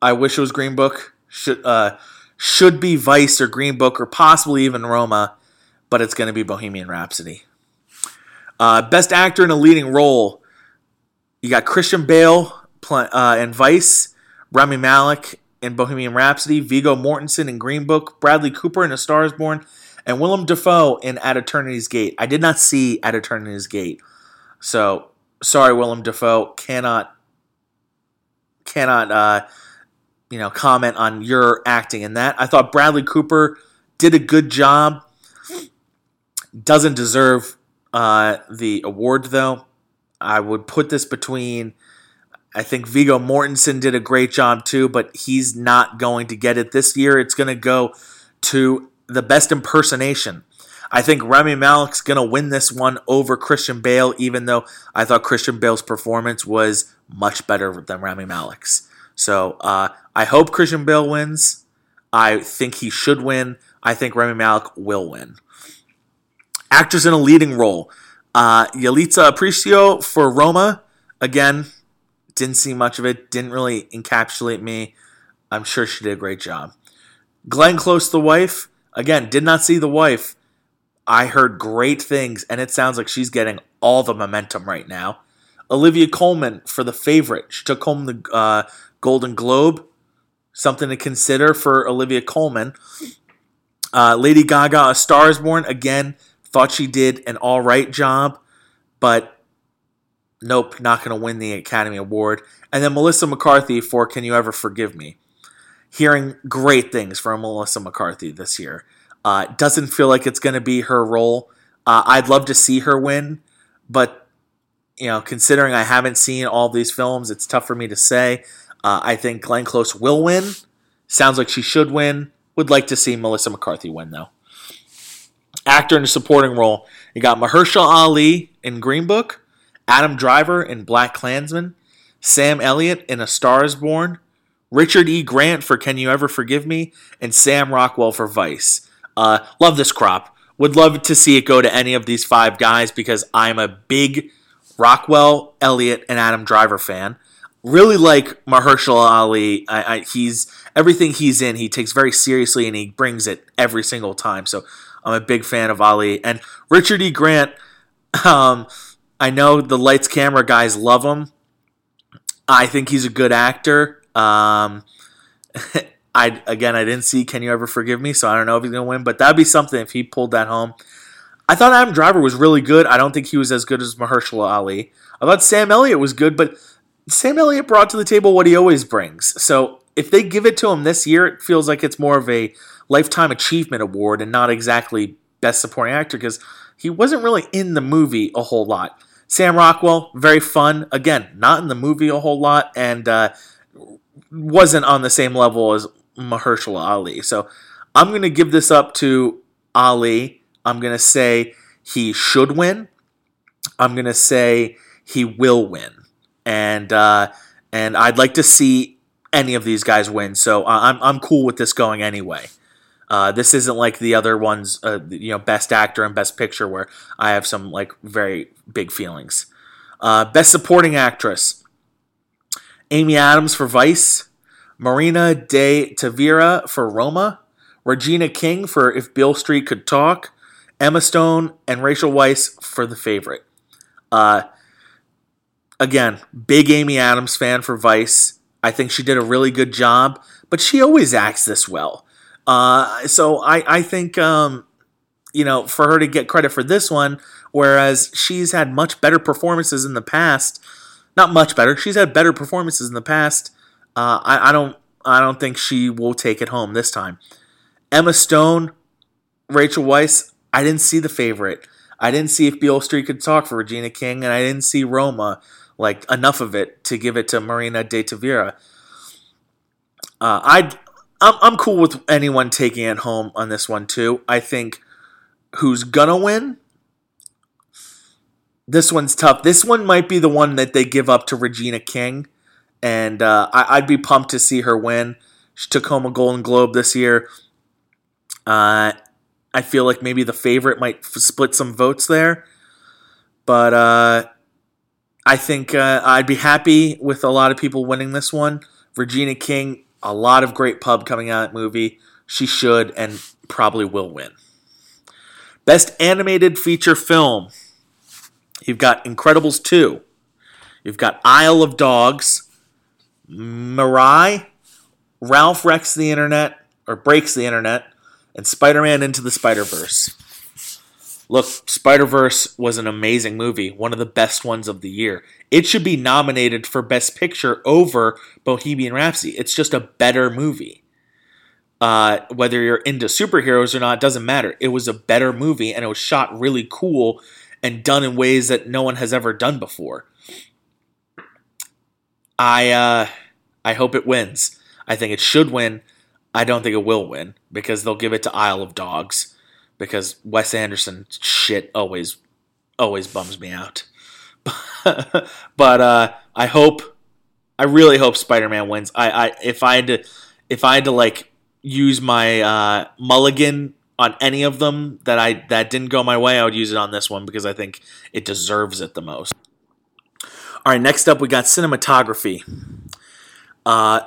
I wish it was Green Book. Should uh, should be Vice or Green Book or possibly even Roma, but it's going to be Bohemian Rhapsody. Uh, best actor in a leading role. You got Christian Bale uh, in Vice, Rami Malek in Bohemian Rhapsody, Viggo Mortensen in Green Book, Bradley Cooper in A Star Is Born, and Willem Dafoe in At Eternity's Gate. I did not see At Eternity's Gate, so sorry, Willem Dafoe cannot cannot uh, you know, comment on your acting in that. I thought Bradley Cooper did a good job. Doesn't deserve uh, the award though. I would put this between. I think Viggo Mortensen did a great job too, but he's not going to get it this year. It's going to go to the best impersonation. I think Rami Malek's going to win this one over Christian Bale, even though I thought Christian Bale's performance was much better than Rami Malek's. So uh, I hope Christian Bale wins. I think he should win. I think Rami Malek will win. Actors in a leading role. Uh, Yalitza Aparicio for Roma. Again, didn't see much of it. Didn't really encapsulate me. I'm sure she did a great job. Glenn Close, the wife. Again, did not see the wife. I heard great things, and it sounds like she's getting all the momentum right now. Olivia Colman for the favorite. She took home the uh, Golden Globe. Something to consider for Olivia Colman. Uh, Lady Gaga, A Star is Born, again, thought she did an all right job, but nope, not going to win the Academy Award. And then Melissa McCarthy for Can You Ever Forgive Me? Hearing great things from Melissa McCarthy this year. Uh, doesn't feel like it's going to be her role. Uh, I'd love to see her win, but you know, considering I haven't seen all these films, it's tough for me to say. Uh, I think Glenn Close will win. Sounds like she should win. Would like to see Melissa McCarthy win, though. Actor in a supporting role, you got Mahershala Ali in Green Book, Adam Driver in BlacKkKlansman, Sam Elliott in A Star is Born, Richard E. Grant for Can You Ever Forgive Me, and Sam Rockwell for Vice. Uh, love this crop. Would love to see it go to any of these five guys because I'm a big Rockwell, Elliott, and Adam Driver fan. Really like Mahershala Ali. I, I, he's everything he's in. He takes very seriously and he brings it every single time. So I'm a big fan of Ali and Richard E. Grant. Um, I know the lights camera guys love him. I think he's a good actor. Um, I again, I didn't see Can You Ever Forgive Me, so I don't know if he's gonna win, but that'd be something if he pulled that home. I thought Adam Driver was really good. I don't think he was as good as Mahershala Ali. I thought Sam Elliott was good, but Sam Elliott brought to the table what he always brings. So if they give it to him this year, it feels like it's more of a lifetime achievement award and not exactly best supporting actor because he wasn't really in the movie a whole lot. Sam Rockwell, very fun. Again, not in the movie a whole lot and uh, wasn't on the same level as Mahershala Ali. So I'm going to give this up to Ali. I'm going to say he should win. I'm going to say he will win. And uh, and I'd like to see any of these guys win. So uh, I'm I'm cool with this going anyway. Uh, this isn't like the other ones, uh, you know, best actor and best picture, where I have some like very big feelings. Uh, best supporting actress: Amy Adams for Vice, Marina de Tavira for Roma, Regina King for If Beale Street Could Talk, Emma Stone and Rachel Weisz for The Favorite. Again, big Amy Adams fan for Vice. I think she did a really good job, but she always acts this well. Uh, so I, I think, um, you know, for her to get credit for this one, whereas she's had much better performances in the past, not much better, she's had better performances in the past. Uh, I, I don't, I don't think she will take it home this time. Emma Stone, Rachel Weisz, I didn't see the favorite. I didn't see if Beale Street could talk for Regina King, and I didn't see Roma like enough of it to give it to Marina de Tavira. Uh, I'd I'm, I'm cool with anyone taking it home on this one too. I think who's gonna win. This one's tough. This one might be the one that they give up to Regina King, and uh, I, would be pumped to see her win. She took home a Golden Globe this year. Uh, I feel like maybe the favorite might f- split some votes there, but uh, I think uh, I'd be happy with a lot of people winning this one. Regina King, a lot of great pub coming out movie. She should and probably will win. Best animated feature film. You've got Incredibles 2. You've got Isle of Dogs. Mirai. Ralph Wrecks the Internet, or Breaks the Internet. And Spider Man Into the Spider Verse. Look, Spider Verse was an amazing movie, one of the best ones of the year. It should be nominated for Best Picture over Bohemian Rhapsody. It's just a better movie. Uh, whether you're into superheroes or not doesn't matter. It was a better movie and it was shot really cool and done in ways that no one has ever done before. I uh, I hope it wins. I think it should win. I don't think it will win because they'll give it to Isle of Dogs because Wes Anderson shit always always bums me out. but uh, I hope, I really hope Spider Man wins. I, I if I had to, if I had to like use my uh, mulligan on any of them that I that didn't go my way, I would use it on this one because I think it deserves it the most. All right, next up we got cinematography. Uh,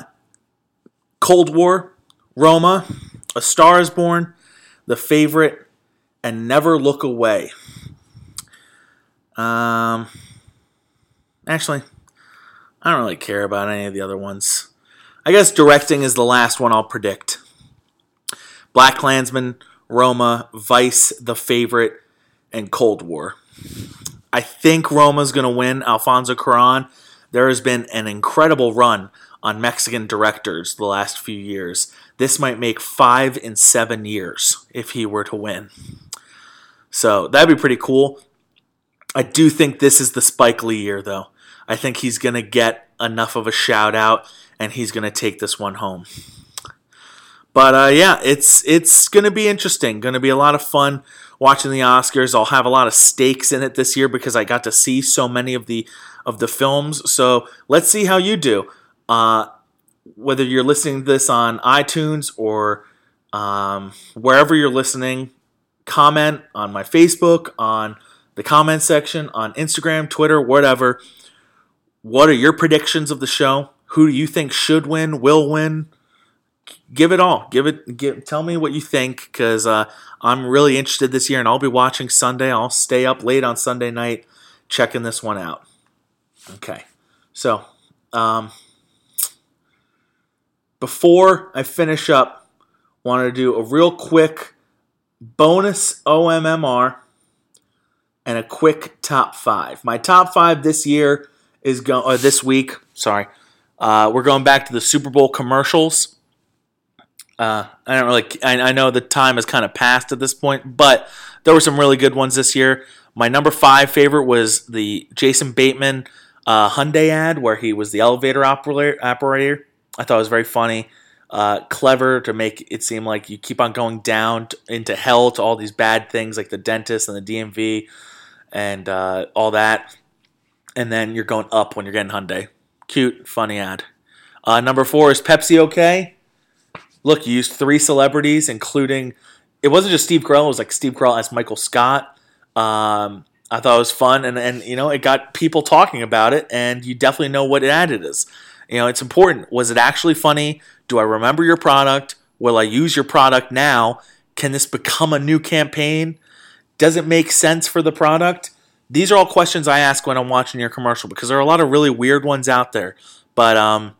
Cold War, Roma, A Star is Born, The Favorite, and Never Look Away. Um, actually, I don't really care about any of the other ones. I guess directing is the last one I'll predict. BlacKkKlansman, Roma, Vice, The Favorite, and Cold War. I think Roma's going to win. Alfonso Cuarón. There has been an incredible run on Mexican directors the last few years. This might make five in seven years if he were to win. So that'd be pretty cool. I do think this is the Spike Lee year, though. I think he's going to get enough of a shout out, and he's going to take this one home. But uh, yeah, it's it's going to be interesting. Going to be a lot of fun watching the Oscars. I'll have a lot of stakes in it this year because I got to see so many of the of the films. So let's see how you do. Uh, whether you're listening to this on iTunes or um, wherever you're listening, comment on my Facebook, on the comment section, on Instagram, Twitter, whatever. What are your predictions of the show? Who do you think should win, will win? Give it all. Give it. Give. Tell me what you think, because uh, I'm really interested this year, and I'll be watching Sunday. I'll stay up late on Sunday night checking this one out. Okay, so um, before I finish up, wanted to do a real quick bonus OMMR and a quick top five. My top five this year is going, this week, sorry, uh, we're going back to the Super Bowl commercials. Uh, I don't really, I, I know the time has kind of passed at this point, but there were some really good ones this year. My number five favorite was the Jason Bateman uh, Hyundai ad where he was the elevator operator. operator. I thought it was very funny, uh, clever to make it seem like you keep on going down to, into hell to all these bad things like the dentist and the DMV and uh, all that, and then you're going up when you're getting Hyundai. Cute, funny ad. Uh, number four is Pepsi OK. Look, you used three celebrities, including it wasn't just Steve Carell. It was like Steve Carell as Michael Scott. Um, I thought it was fun, and and you know it got people talking about it, and you definitely know what ad it is. You know, it's important. Was it actually funny? Do I remember your product? Will I use your product now? Can this become a new campaign? Does it make sense for the product? These are all questions I ask when I'm watching your commercial because there are a lot of really weird ones out there. But um,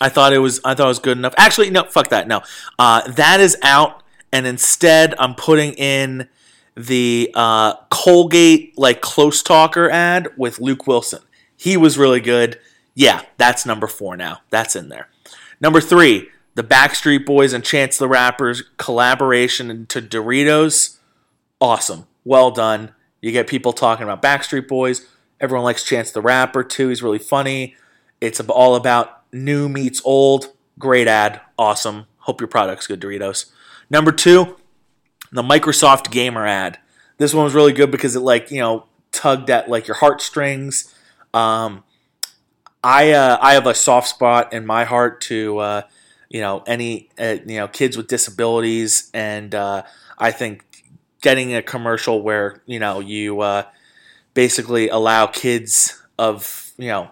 I thought it was I thought it was good enough. Actually, no, fuck that. No, uh, that is out, and instead I'm putting in the uh, Colgate like close talker ad with Luke Wilson. He was really good. Yeah, that's number four now. That's in there. Number three, the Backstreet Boys and Chance the Rapper's collaboration into Doritos. Awesome. Well done. You get people talking about Backstreet Boys. Everyone likes Chance the Rapper too. He's really funny. It's all about new meets old. Great ad. Awesome. Hope your product's good, Doritos. Number two, the Microsoft Gamer ad. This one was really good because it like you know tugged at like your heartstrings. Um, I uh, I have a soft spot in my heart to uh, you know any uh, you know kids with disabilities, and uh, I think getting a commercial where you know you uh, basically allow kids of you know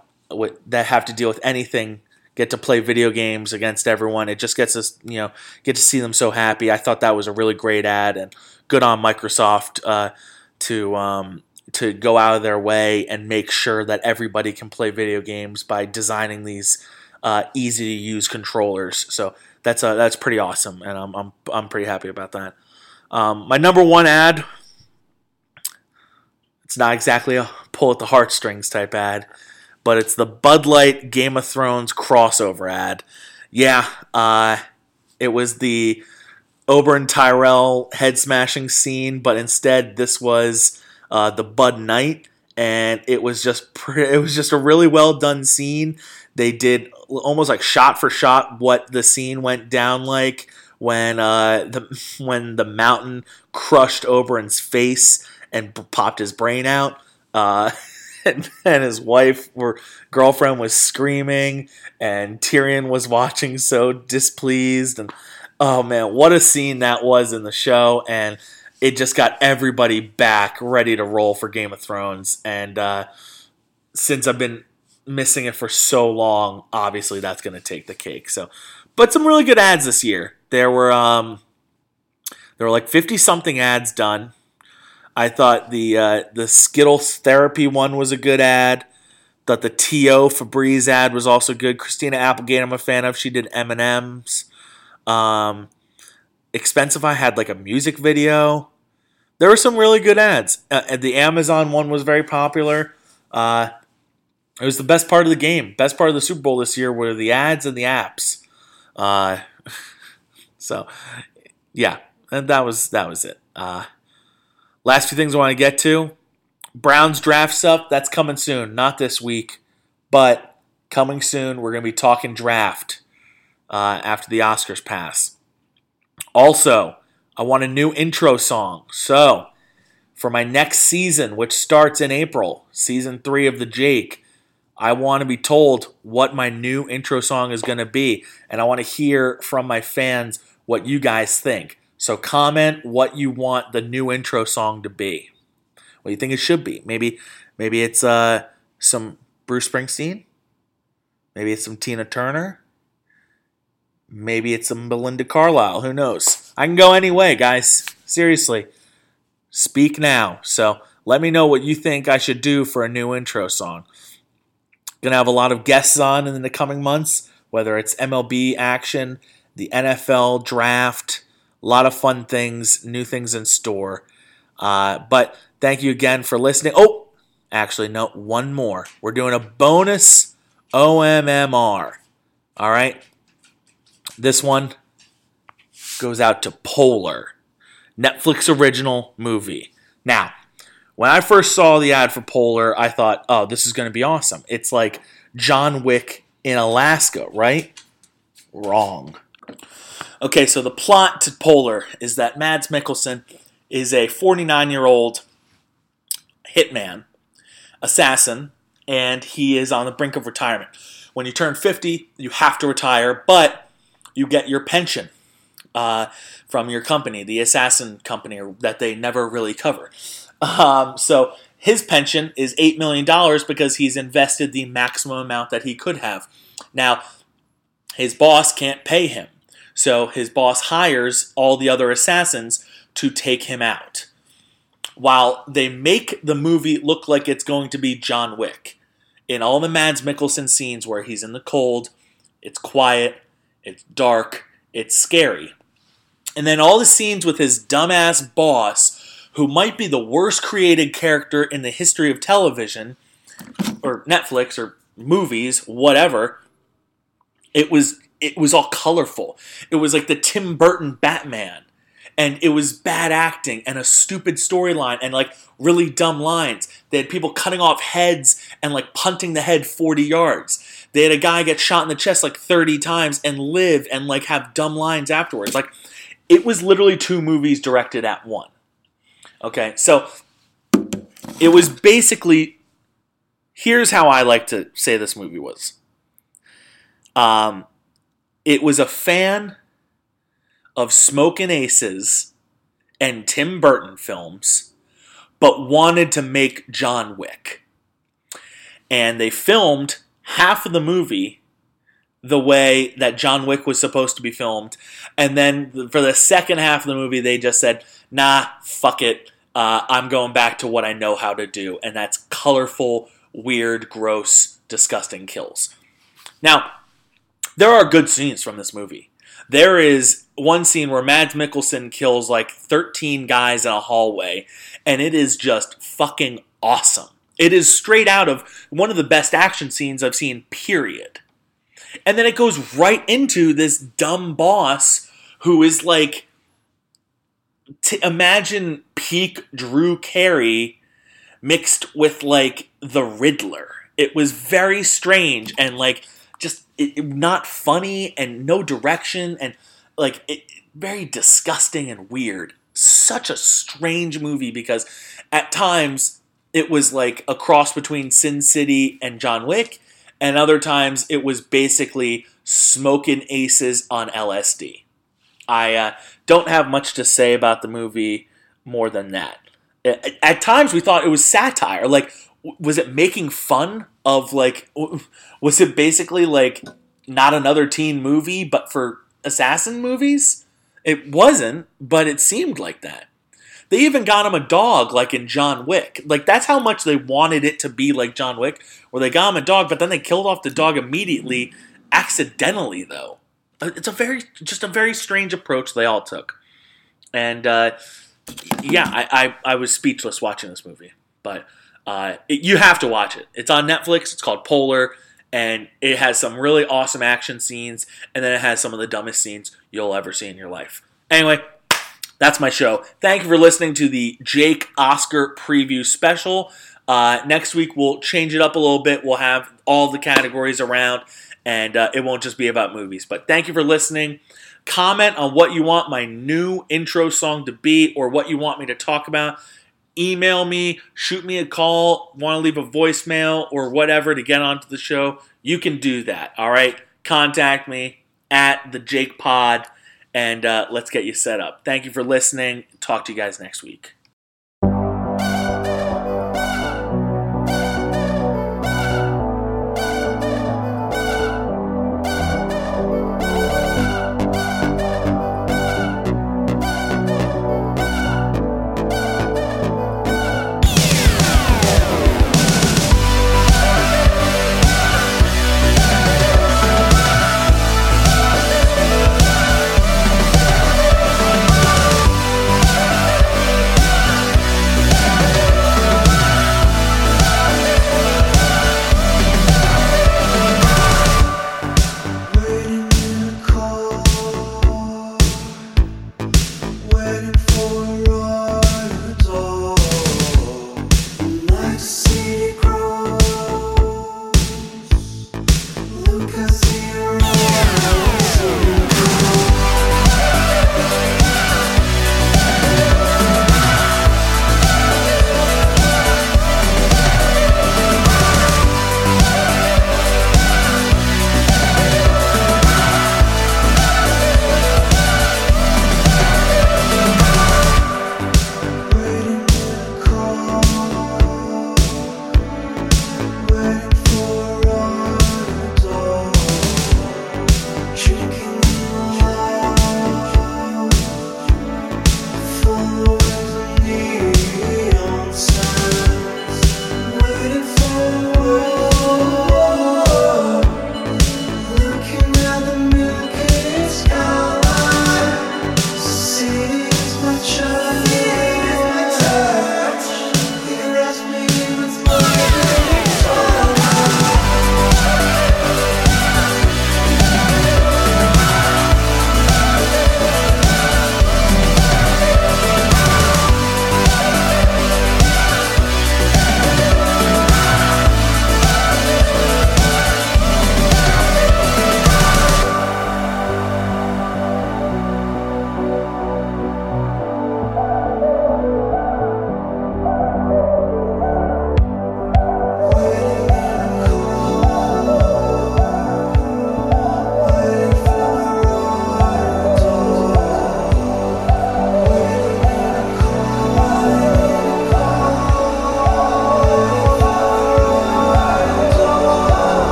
that have to deal with anything get to play video games against everyone. It just gets us, you know, get to see them so happy. I thought that was a really great ad and good on Microsoft uh, to um, to go out of their way and make sure that everybody can play video games by designing these uh, easy to use controllers. So that's uh, that's pretty awesome, and I'm I'm I'm pretty happy about that. Um, my number one ad. It's not exactly a pull at the heartstrings type ad but it's the Bud Light Game of Thrones crossover ad. Yeah, uh, it was the Oberyn Tyrell head smashing scene, but instead this was uh, the Bud Knight, and it was just pre- it was just a really well done scene. They did almost like shot for shot what the scene went down like when uh, the when the mountain crushed Oberyn's face and popped his brain out. Uh, and, and his wife or girlfriend was screaming, and Tyrion was watching so displeased. And oh man, what a scene that was in the show! And it just got everybody back ready to roll for Game of Thrones. And uh, since I've been missing it for so long, obviously that's going to take the cake. So, but some really good ads this year. There were um, there were like fifty something ads done. I thought the uh, the Skittles therapy one was a good ad. Thought the To Febreze ad was also good. Christina Applegate, I'm a fan of. She did M and M's. Um, Expensify had like a music video. There were some really good ads. Uh, the Amazon one was very popular. Uh, it was the best part of the game. Best part of the Super Bowl this year were the ads and the apps. Uh, so, yeah, and that was that was it. Uh, Last few things I want to get to Browns draft stuff, that's coming soon. Not this week, but coming soon. We're going to be talking draft uh, after the Oscars pass. Also, I want a new intro song. So, for my next season, which starts in April, season three of The Jake, I want to be told what my new intro song is going to be. And I want to hear from my fans what you guys think. So, comment what you want the new intro song to be. What you think it should be? Maybe, maybe it's uh, some Bruce Springsteen. Maybe it's some Tina Turner. Maybe it's some Belinda Carlisle. Who knows? I can go any way, guys. Seriously. Speak now. So let me know what you think I should do for a new intro song. Gonna have a lot of guests on in the coming months, whether it's MLB action, the NFL draft, a lot of fun things, new things in store. Uh, but thank you again for listening. Oh, actually, no, one more. We're doing a bonus OMMR. All right. This one goes out to Polar, Netflix original movie. Now, when I first saw the ad for Polar, I thought, oh, this is going to be awesome. It's like John Wick in Alaska, right? Wrong. Okay, so the plot to Polar is that Mads Mikkelsen is a 49 year old hitman, assassin, and he is on the brink of retirement. When you turn 50, you have to retire, but you get your pension uh, from your company, the assassin company, that they never really cover. Um, so his pension is $8 million because he's invested the maximum amount that he could have. Now, his boss can't pay him. So his boss hires all the other assassins to take him out. While they make the movie look like it's going to be John Wick, in all the Mads Mikkelsen scenes where he's in the cold, it's quiet, it's dark, it's scary. And then all the scenes with his dumbass boss, who might be the worst created character in the history of television, or Netflix, or movies, whatever. It was it was all colorful. It was like the Tim Burton Batman and it was bad acting and a stupid storyline and like really dumb lines. They had people cutting off heads and like punting the head 40 yards. They had a guy get shot in the chest like 30 times and live and like have dumb lines afterwards. Like it was literally two movies directed at one. Okay, so it was basically here's how I like to say this movie was. Um, it was a fan of Smokin' Aces and Tim Burton films, but wanted to make John Wick. And they filmed half of the movie the way that John Wick was supposed to be filmed. And then for the second half of the movie, they just said, nah, fuck it. Uh, I'm going back to what I know how to do. And that's colorful, weird, gross, disgusting kills. Now, there are good scenes from this movie. There is one scene where Mads Mikkelsen kills like 13 guys in a hallway, and it is just fucking awesome. It is straight out of one of the best action scenes I've seen, period. And then it goes right into this dumb boss who is like, imagine peak Drew Carey mixed with like the Riddler. It was very strange and like just it, not funny and no direction and like it, very disgusting and weird. Such a strange movie because at times it was like a cross between Sin City and John Wick, and other times it was basically Smokin' Aces on LSD. I uh, don't have much to say about the movie more than that. At times we thought it was satire. Like, was it making fun of like? Was it basically like not another teen movie, but for assassin movies? It wasn't, but it seemed like that. They even got him a dog, like in John Wick. Like that's how much they wanted it to be like John Wick, where they got him a dog, but then they killed off the dog immediately, accidentally though. Uh, it's a very, just a very strange approach they all took, and uh, yeah, I, I, I was speechless watching this movie. But uh, it, you have to watch it. It's on Netflix. It's called Polar and it has some really awesome action scenes, and then it has some of the dumbest scenes you'll ever see in your life. Anyway, that's my show. Thank you for listening to the Jake Oscar preview special. Uh, next week, we'll change it up a little bit. We'll have all the categories around, and uh, it won't just be about movies. But thank you for listening. Comment on what you want my new intro song to be or what you want me to talk about. Email me, shoot me a call, want to leave a voicemail or whatever to get onto the show. You can do that. All right. Contact me at the Jake Pod and uh, let's get you set up. Thank you for listening. Talk to you guys next week.